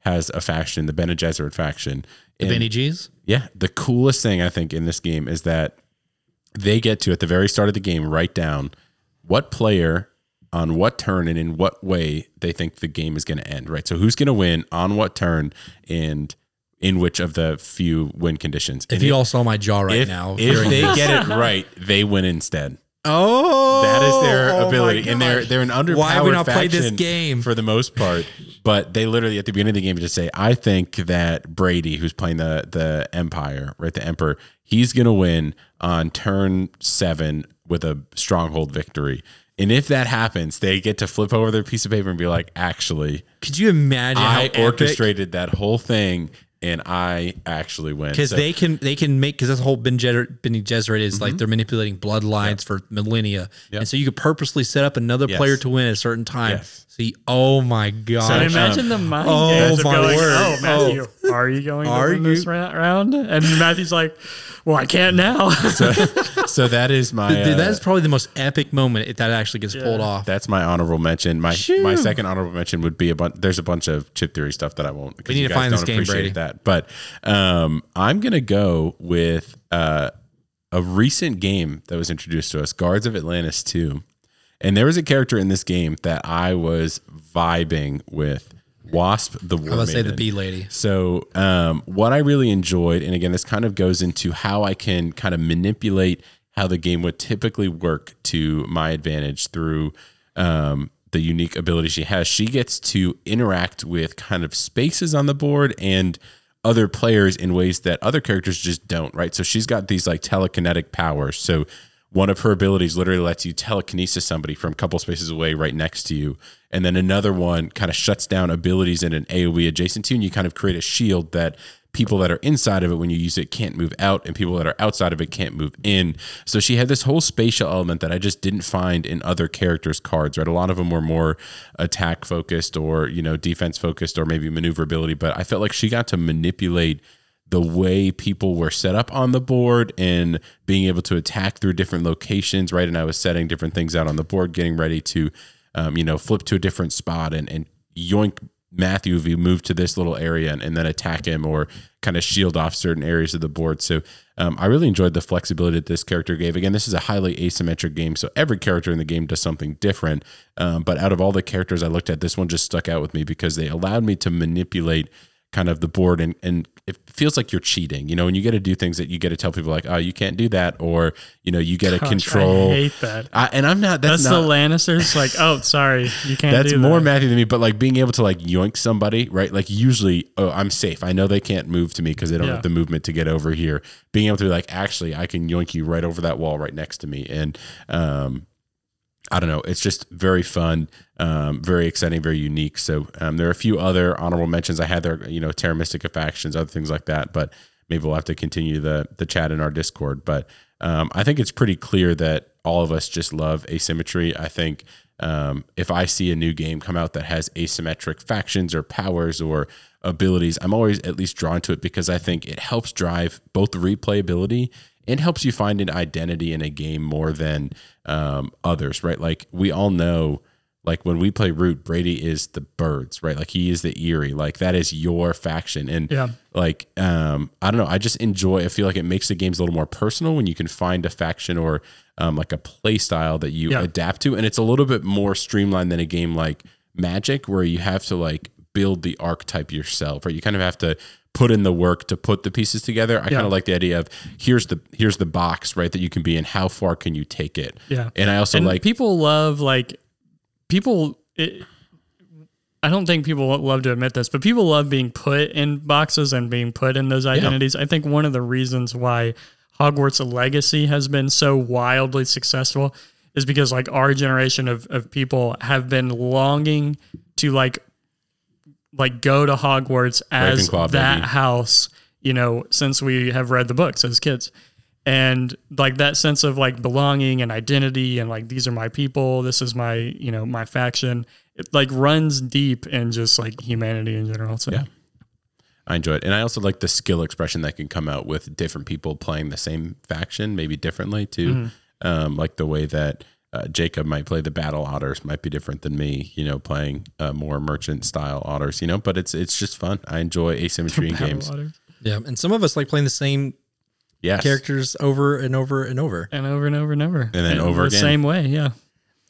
has a faction, the Bene Gesserit faction. the And- Benny G's. yeah, the coolest thing I think in this game is that they get to at the very start of the game write down what player on what turn and in what way they think the game is going to end. Right. So who's going to win on what turn and in which of the few win conditions. If And you all saw my jaw right if, now, if they this. get it right, they win instead. oh, That is their oh ability, and they're they're an underpowered Why have we not played this faction game? for the most part. But they literally at the beginning of the game just say, "I think that Brady, who's playing the the Empire, right, the Emperor, he's gonna win on turn seven with a stronghold victory." And if that happens, they get to flip over their piece of paper and be like, "Actually, Could you imagine how I orchestrated that whole thing, and I actually win." because So- they can they can make because this whole Ben Gesserit, Benny Gesserit is Mm-hmm. like they're manipulating bloodlines for millennia, and so you could purposely set up another Yes. player to win at a certain time. Yes. See, oh my god, And imagine the mind Oh, games of my going, word. oh, Matthew, are you going to Are win this you? ra- round? And Matthew's like, well, I can't now. so that is my Dude, that uh, is probably the most epic moment if that actually gets pulled off. That's my honorable mention. My Shoo. my second honorable mention would be a bunch. There's a bunch of chip theory stuff that I won't. We need you to guys find this don't game, Brady. That, but um, I'm gonna go with uh, a recent game that was introduced to us, Guards of Atlantis 2. and there was a character in this game that I was vibing with. Wasp, the war I was say the bee lady. So, um, what I really enjoyed, and again, this kind of goes into how I can kind of manipulate how the game would typically work to my advantage through um, the unique ability she has. She gets to interact with kind of spaces on the board and other players in ways that other characters just don't, right? So, she's got these like telekinetic powers. So, one of her abilities literally lets you telekinesis somebody from a couple spaces away right next to you. And then another one kind of shuts down abilities in an AoE adjacent to you. And you kind of create a shield that people that are inside of it when you use it can't move out and people that are outside of it can't move in. So she had this whole spatial element that I just didn't find in other characters' cards, right? A lot of them were more attack focused or, you know, defense focused or maybe maneuverability. But I felt like she got to manipulate the way people were set up on the board and being able to attack through different locations, right? And I was setting different things out on the board, getting ready to, um, you know, flip to a different spot and, and yoink Matthew if you move to this little area and, and then attack him or kind of shield off certain areas of the board. So um, I really enjoyed the flexibility that this character gave. Again, this is a highly asymmetric game, so every character in the game does something different. Um, but out of all the characters I looked at, this one just stuck out with me because they allowed me to manipulate kind of the board and, and it feels like you're cheating you know when you get to do things that you get to tell people like oh you can't do that or you know you get to Gosh, control I hate that. I, and i'm not that's, That's, not the Lannisters. Like, oh, sorry, you can't. Do. That's more that. Matthew than me, but like being able to like yoink somebody, right? Like usually, oh, I'm safe. I know they can't move to me because they don't Yeah. have the movement to get over here. Being able to be like, actually, I can yoink you right over that wall right next to me, and um, I don't know. It's just very fun, um, very exciting, very unique. So um, there are a few other honorable mentions I had there. You know, Terra Mystica factions, other things like that, but maybe we'll have to continue the the chat in our Discord. But um, I think it's pretty clear that all of us just love asymmetry. I think um, if I see a new game come out that has asymmetric factions or powers or abilities, I'm always at least drawn to it because I think it helps drive both the replayability and helps you find an identity in a game more than um, others, right? Like we all know, like when we play Root, Brady is the birds, right? Like he is the Eyrie, like that is your faction, and Yeah. like um, I don't know, I just enjoy. I feel like it makes the games a little more personal when you can find a faction or um, like a play style that you Yeah. adapt to, and it's a little bit more streamlined than a game like Magic, where you have to like build the archetype yourself, right? You kind of have to put in the work to put the pieces together. I Yeah. kind of like the idea of here's the here's the box, right, that you can be in. How far can you take it? Yeah. And I also and like people love like people. It, I don't think people love to admit this, but people love being put in boxes and being put in those identities. I think one of the reasons why Hogwarts Legacy has been so wildly successful is because like our generation of, of people have been longing to like like go to Hogwarts as Ravenclaw, that baby. house, you know, since we have read the books as kids. And like that sense of like belonging and identity and like these are my people, this is my, you know, my faction. It like runs deep in just like humanity in general. So Yeah. I enjoy it. And I also like the skill expression that can come out with different people playing the same faction, maybe differently too. Mm-hmm. Um, like the way that uh, Jacob might play the battle otters might be different than me, you know, playing uh, more merchant style otters, you know, but it's it's just fun. I enjoy asymmetry in games. Otters. Yeah, and some of us like playing the same Yes. characters over and over and over. And over and over and over. And then over the again. same way. Yeah.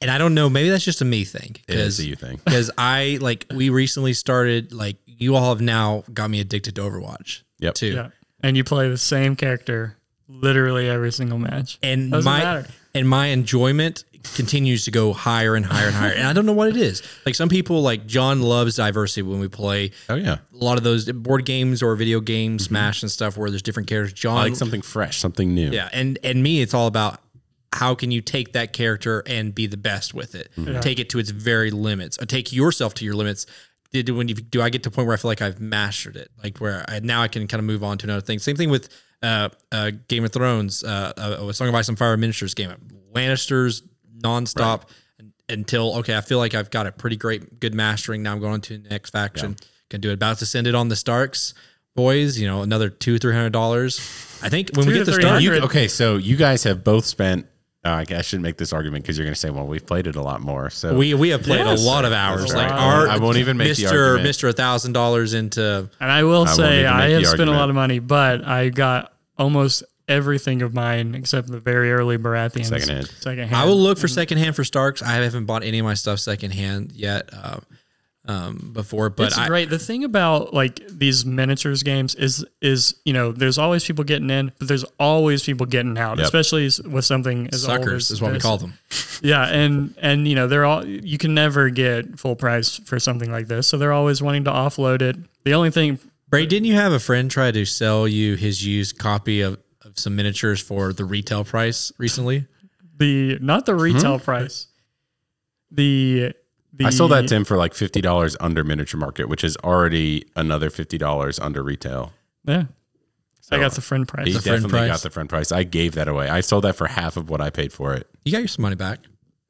And I don't know, maybe that's just a me thing. It is a you thing. because I like we recently started like you all have now got me addicted to Overwatch Yep. too. Yeah. And you play the same character literally every single match. And Doesn't my matter. And my enjoyment continues to go higher and higher and higher. And I don't know what it is. Like some people like John loves diversity when we play Oh yeah. a lot of those board games or video games, mm-hmm. Smash and stuff where there's different characters. John I like something fresh, something new. Yeah, and and me, it's all about how can you take that character and be the best with it, mm-hmm. take it to its very limits, or take yourself to your limits. Did when you do I get to a point where I feel like I've mastered it, like where I, now I can kind of move on to another thing. Same thing with uh, uh, Game of Thrones, uh, uh, a Song of Ice and Fire Ministers game, Lannisters nonstop un- until okay, I feel like I've got a pretty great good mastering. Now I'm going to the next faction, can do it. About to send it on the Starks boys, you know, another two three hundred dollars. I think when we get the three Starks. hundred. You, okay, so you guys have both spent. Uh, I guess I shouldn't make this argument because you're going to say, "Well, we've played it a lot more." So We we have played Yes. a lot of hours. That's Like right. our I won't even make the Mister argument. Mister a thousand dollars into And I will won't say even I have the spent a lot of money, but I got almost everything of mine except the very early Baratheons. Secondhand. Secondhand. I will look for secondhand for Starks. I haven't bought any of my stuff secondhand yet. Uh, um, before, but it's I, great. The thing about like these miniatures games is is you know there's always people getting in, but there's always people getting out, Yep. especially with something as old suckers as is what we call them. Yeah, and and you know they're all you can never get full price for something like this, so they're always wanting to offload it. The only thing, Bray, didn't you have a friend try to sell you his used copy of, of some miniatures for the retail price recently? the not the retaal Hmm? price, the the I sold that to him for like fifty dollars under miniature market, which is already another fifty dollars under retail. yeah. So I got the friend price. He The definitely price. got the friend price. I gave that away. I sold that for half of what I paid for it. You got your some money back.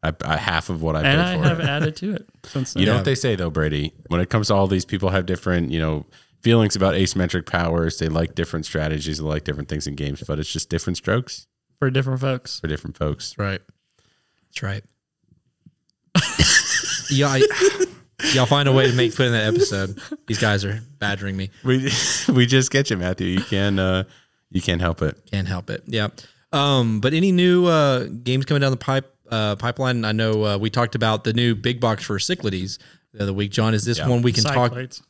I, I half of what I paid and I for have it. added to it since then. You know Yeah. what they say though, Brady? When it comes to all these people have different, you know, feelings about asymmetric powers. They like different strategies. They like different things in games, but it's just different strokes for different folks. for different folks. Right. That's right. Yeah, I, Y'all find a way to make put in that episode. These guys are badgering me. We we just get you, Matthew. You can uh, you can't help it. Can't help it. Yeah. Um, but any new uh, games coming down the pipe uh, pipeline? I know uh, we talked about the new big box for Cyclades the other week. John, is this one we can talk? Cyclades.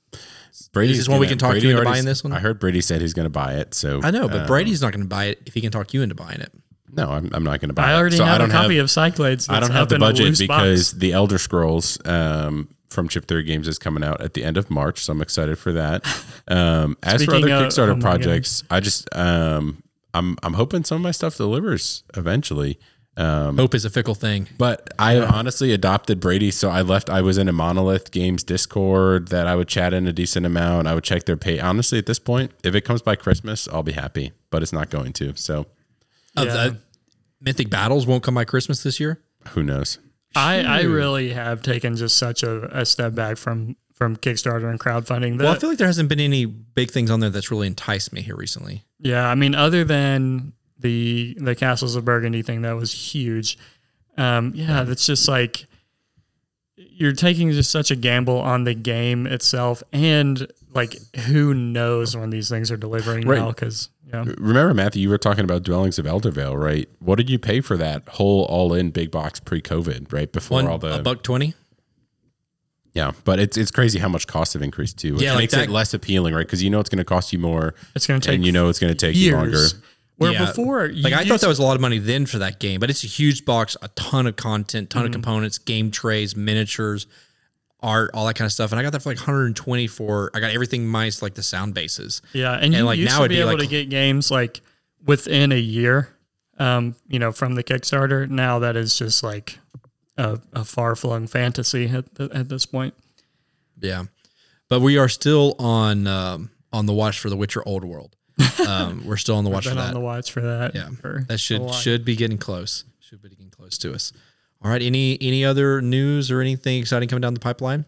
Brady's this one we can talk Brady you into buying this one? I heard Brady said he's going to buy it. So I know, but uh, Brady's not going to buy it if he can talk you into buying it. No, I'm, I'm not going to buy I it. already so have I don't a copy have, of Cyclades. I don't have the budget because box. the Elder Scrolls um, from Chip Theory Games is coming out at the end of March, so I'm excited for that. Um, as for other of- Kickstarter oh my projects, I just um, I'm I'm hoping some of my stuff delivers eventually. Um, Hope is a fickle thing. But I honestly adopted Brady, so I left. I was in a Monolith Games Discord that I would chat in a decent amount. I would check their pay. Honestly, at this point, if it comes by Christmas, I'll be happy. But it's not going to. So Of Yeah. the Mythic Battles won't come by Christmas this year. who knows? I, I really have taken just such a, a step back from from Kickstarter and crowdfunding. Well, I feel like there hasn't been any big things on there that's really enticed me here recently. Yeah, I mean, other than the the Castles of Burgundy thing, that was huge. Um, yeah, that's just like you're taking just such a gamble on the game itself, and like who knows when these things are delivering Right. now? Because yeah, Remember, Matthew, you were talking about Dwellings of Eldervale, right? What did you pay for that whole all-in big box pre-COVID, right? Before One all the a buck twenty. yeah, but it's it's crazy how much costs have increased too. It Yeah, like makes that- it less appealing, right? Because you know it's going to cost you more, it's going to take and you know it's going to take you longer. Where Yeah. before, you Like I thought that was a lot of money then for that game, but it's a huge box, a ton of content, ton Mm-hmm. of components, game trays, miniatures, art, all that kind of stuff. And I got that for like 120 for I got everything minus like the sound bases. Yeah, and, And, you like, used now to it'd be be able like- to get games like within a year, um, you know, from the Kickstarter. Now that is just like a, a far flung fantasy at, the, at this point. Yeah, but we are still on um, on the watch for The Witcher Old World. Um, we're still on the watch for Been on that. the watch for that. Yeah, that should should be getting close. Should be getting close to us. All right. Any any other news or anything exciting coming down the pipeline?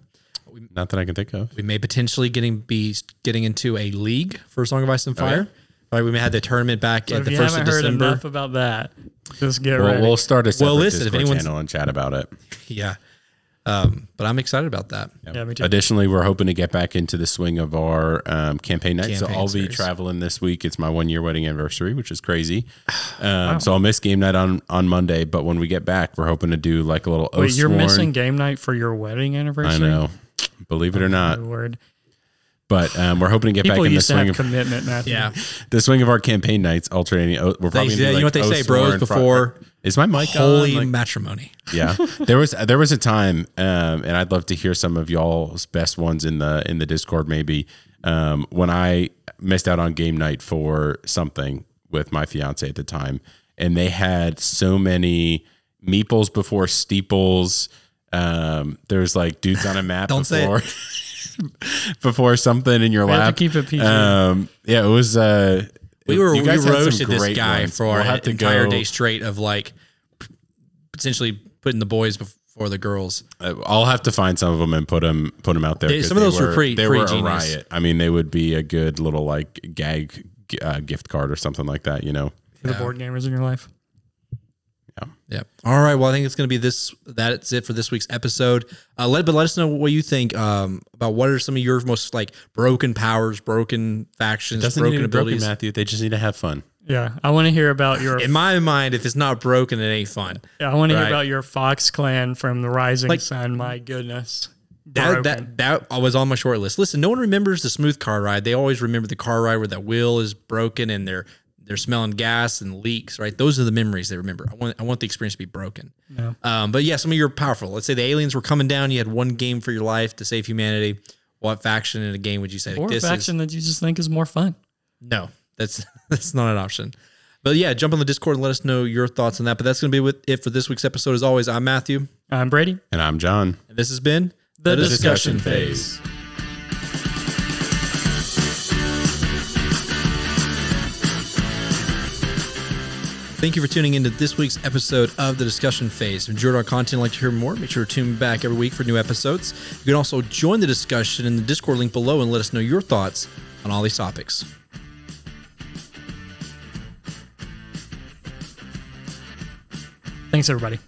Not that I can think of. We may potentially getting be getting into a league for Song of Ice and oh, Fire. Right, we may have the tournament back But at the first of haven't heard December. enough about that, just get We'll, ready. we'll start a separate listen, if Discord anyone's- channel and chat about it. Yeah, um, but I'm excited about that. yeah, me too. Additionally, we're hoping to get back into the swing of our um, campaign night. so I'll be traveling this week. It's my one year wedding anniversary, which is crazy. Um, So I'll miss game night on on Monday. But when we get back, we're hoping to do like a little. Wait, you're missing game night for your wedding anniversary? I know. Believe it or not, Good word. But um, we're hoping to get People back in the used to swing have of commitment, Matthew. Yeah, the swing of our campaign nights, alternating. oh, We're probably They- gonna do, you know like, what they say, Oathsworn, bros, Fri- before Is my mic holy on? Like, matrimony. yeah there was there was a time um and i'd love to hear some of y'all's best ones in the in the discord maybe um when i missed out on game night for something with my fiance at the time and they had so many meeples before steeples um there's like dudes on a map Don't say before before something in your We lap to keep it PG. um yeah it was uh We were you we guys had some roasted this guy ones. for We'll an entire go- day straight of like potentially putting the boys before the girls. Uh, I'll have to find some of them and put them put them out there. Yeah, 'cause some of those were pretty- they pretty were a riot. I mean, they would be a good little like gag uh, gift card or something like that. You know, For the board gamers in your life. Yeah. All right. Well, I think it's going to be this. That's it for this week's episode. Uh, let but let us know what you think um, about what are some of your most like broken powers, broken factions, doesn't need broken to be broken, abilities. Matthew. They just need to have fun. Yeah, I want to hear about your. In my mind, if it's not broken, it ain't fun. Yeah, I want to Right. hear about your Fox clan from the Rising Like- Sun. My goodness, That, that that was on my short list. Listen, no one remembers the smooth car ride. They always remember the car ride where that wheel is broken and they're they're smelling gas and leaks. Right, those are the memories they remember. I want I want the experience to be broken. No. Um, but yeah, some of you are powerful. Let's say the aliens were coming down. You had one game for your life to save humanity. What faction in a game would you say? or a this faction that you just think is more fun. No, that's that's not an option. But yeah, jump on the Discord and let us know your thoughts on that. But that's going to be with it for this week's episode. As always, I'm Matthew, I'm Brady. And I'm John. and this has been The discussion phase. Thank you for tuning into this week's episode of the discussion phase. If you enjoyed our content and like to hear more, make sure to tune back every week for new episodes. You can also join the discussion in the Discord link below and let us know your thoughts on all these topics. Thanks, everybody.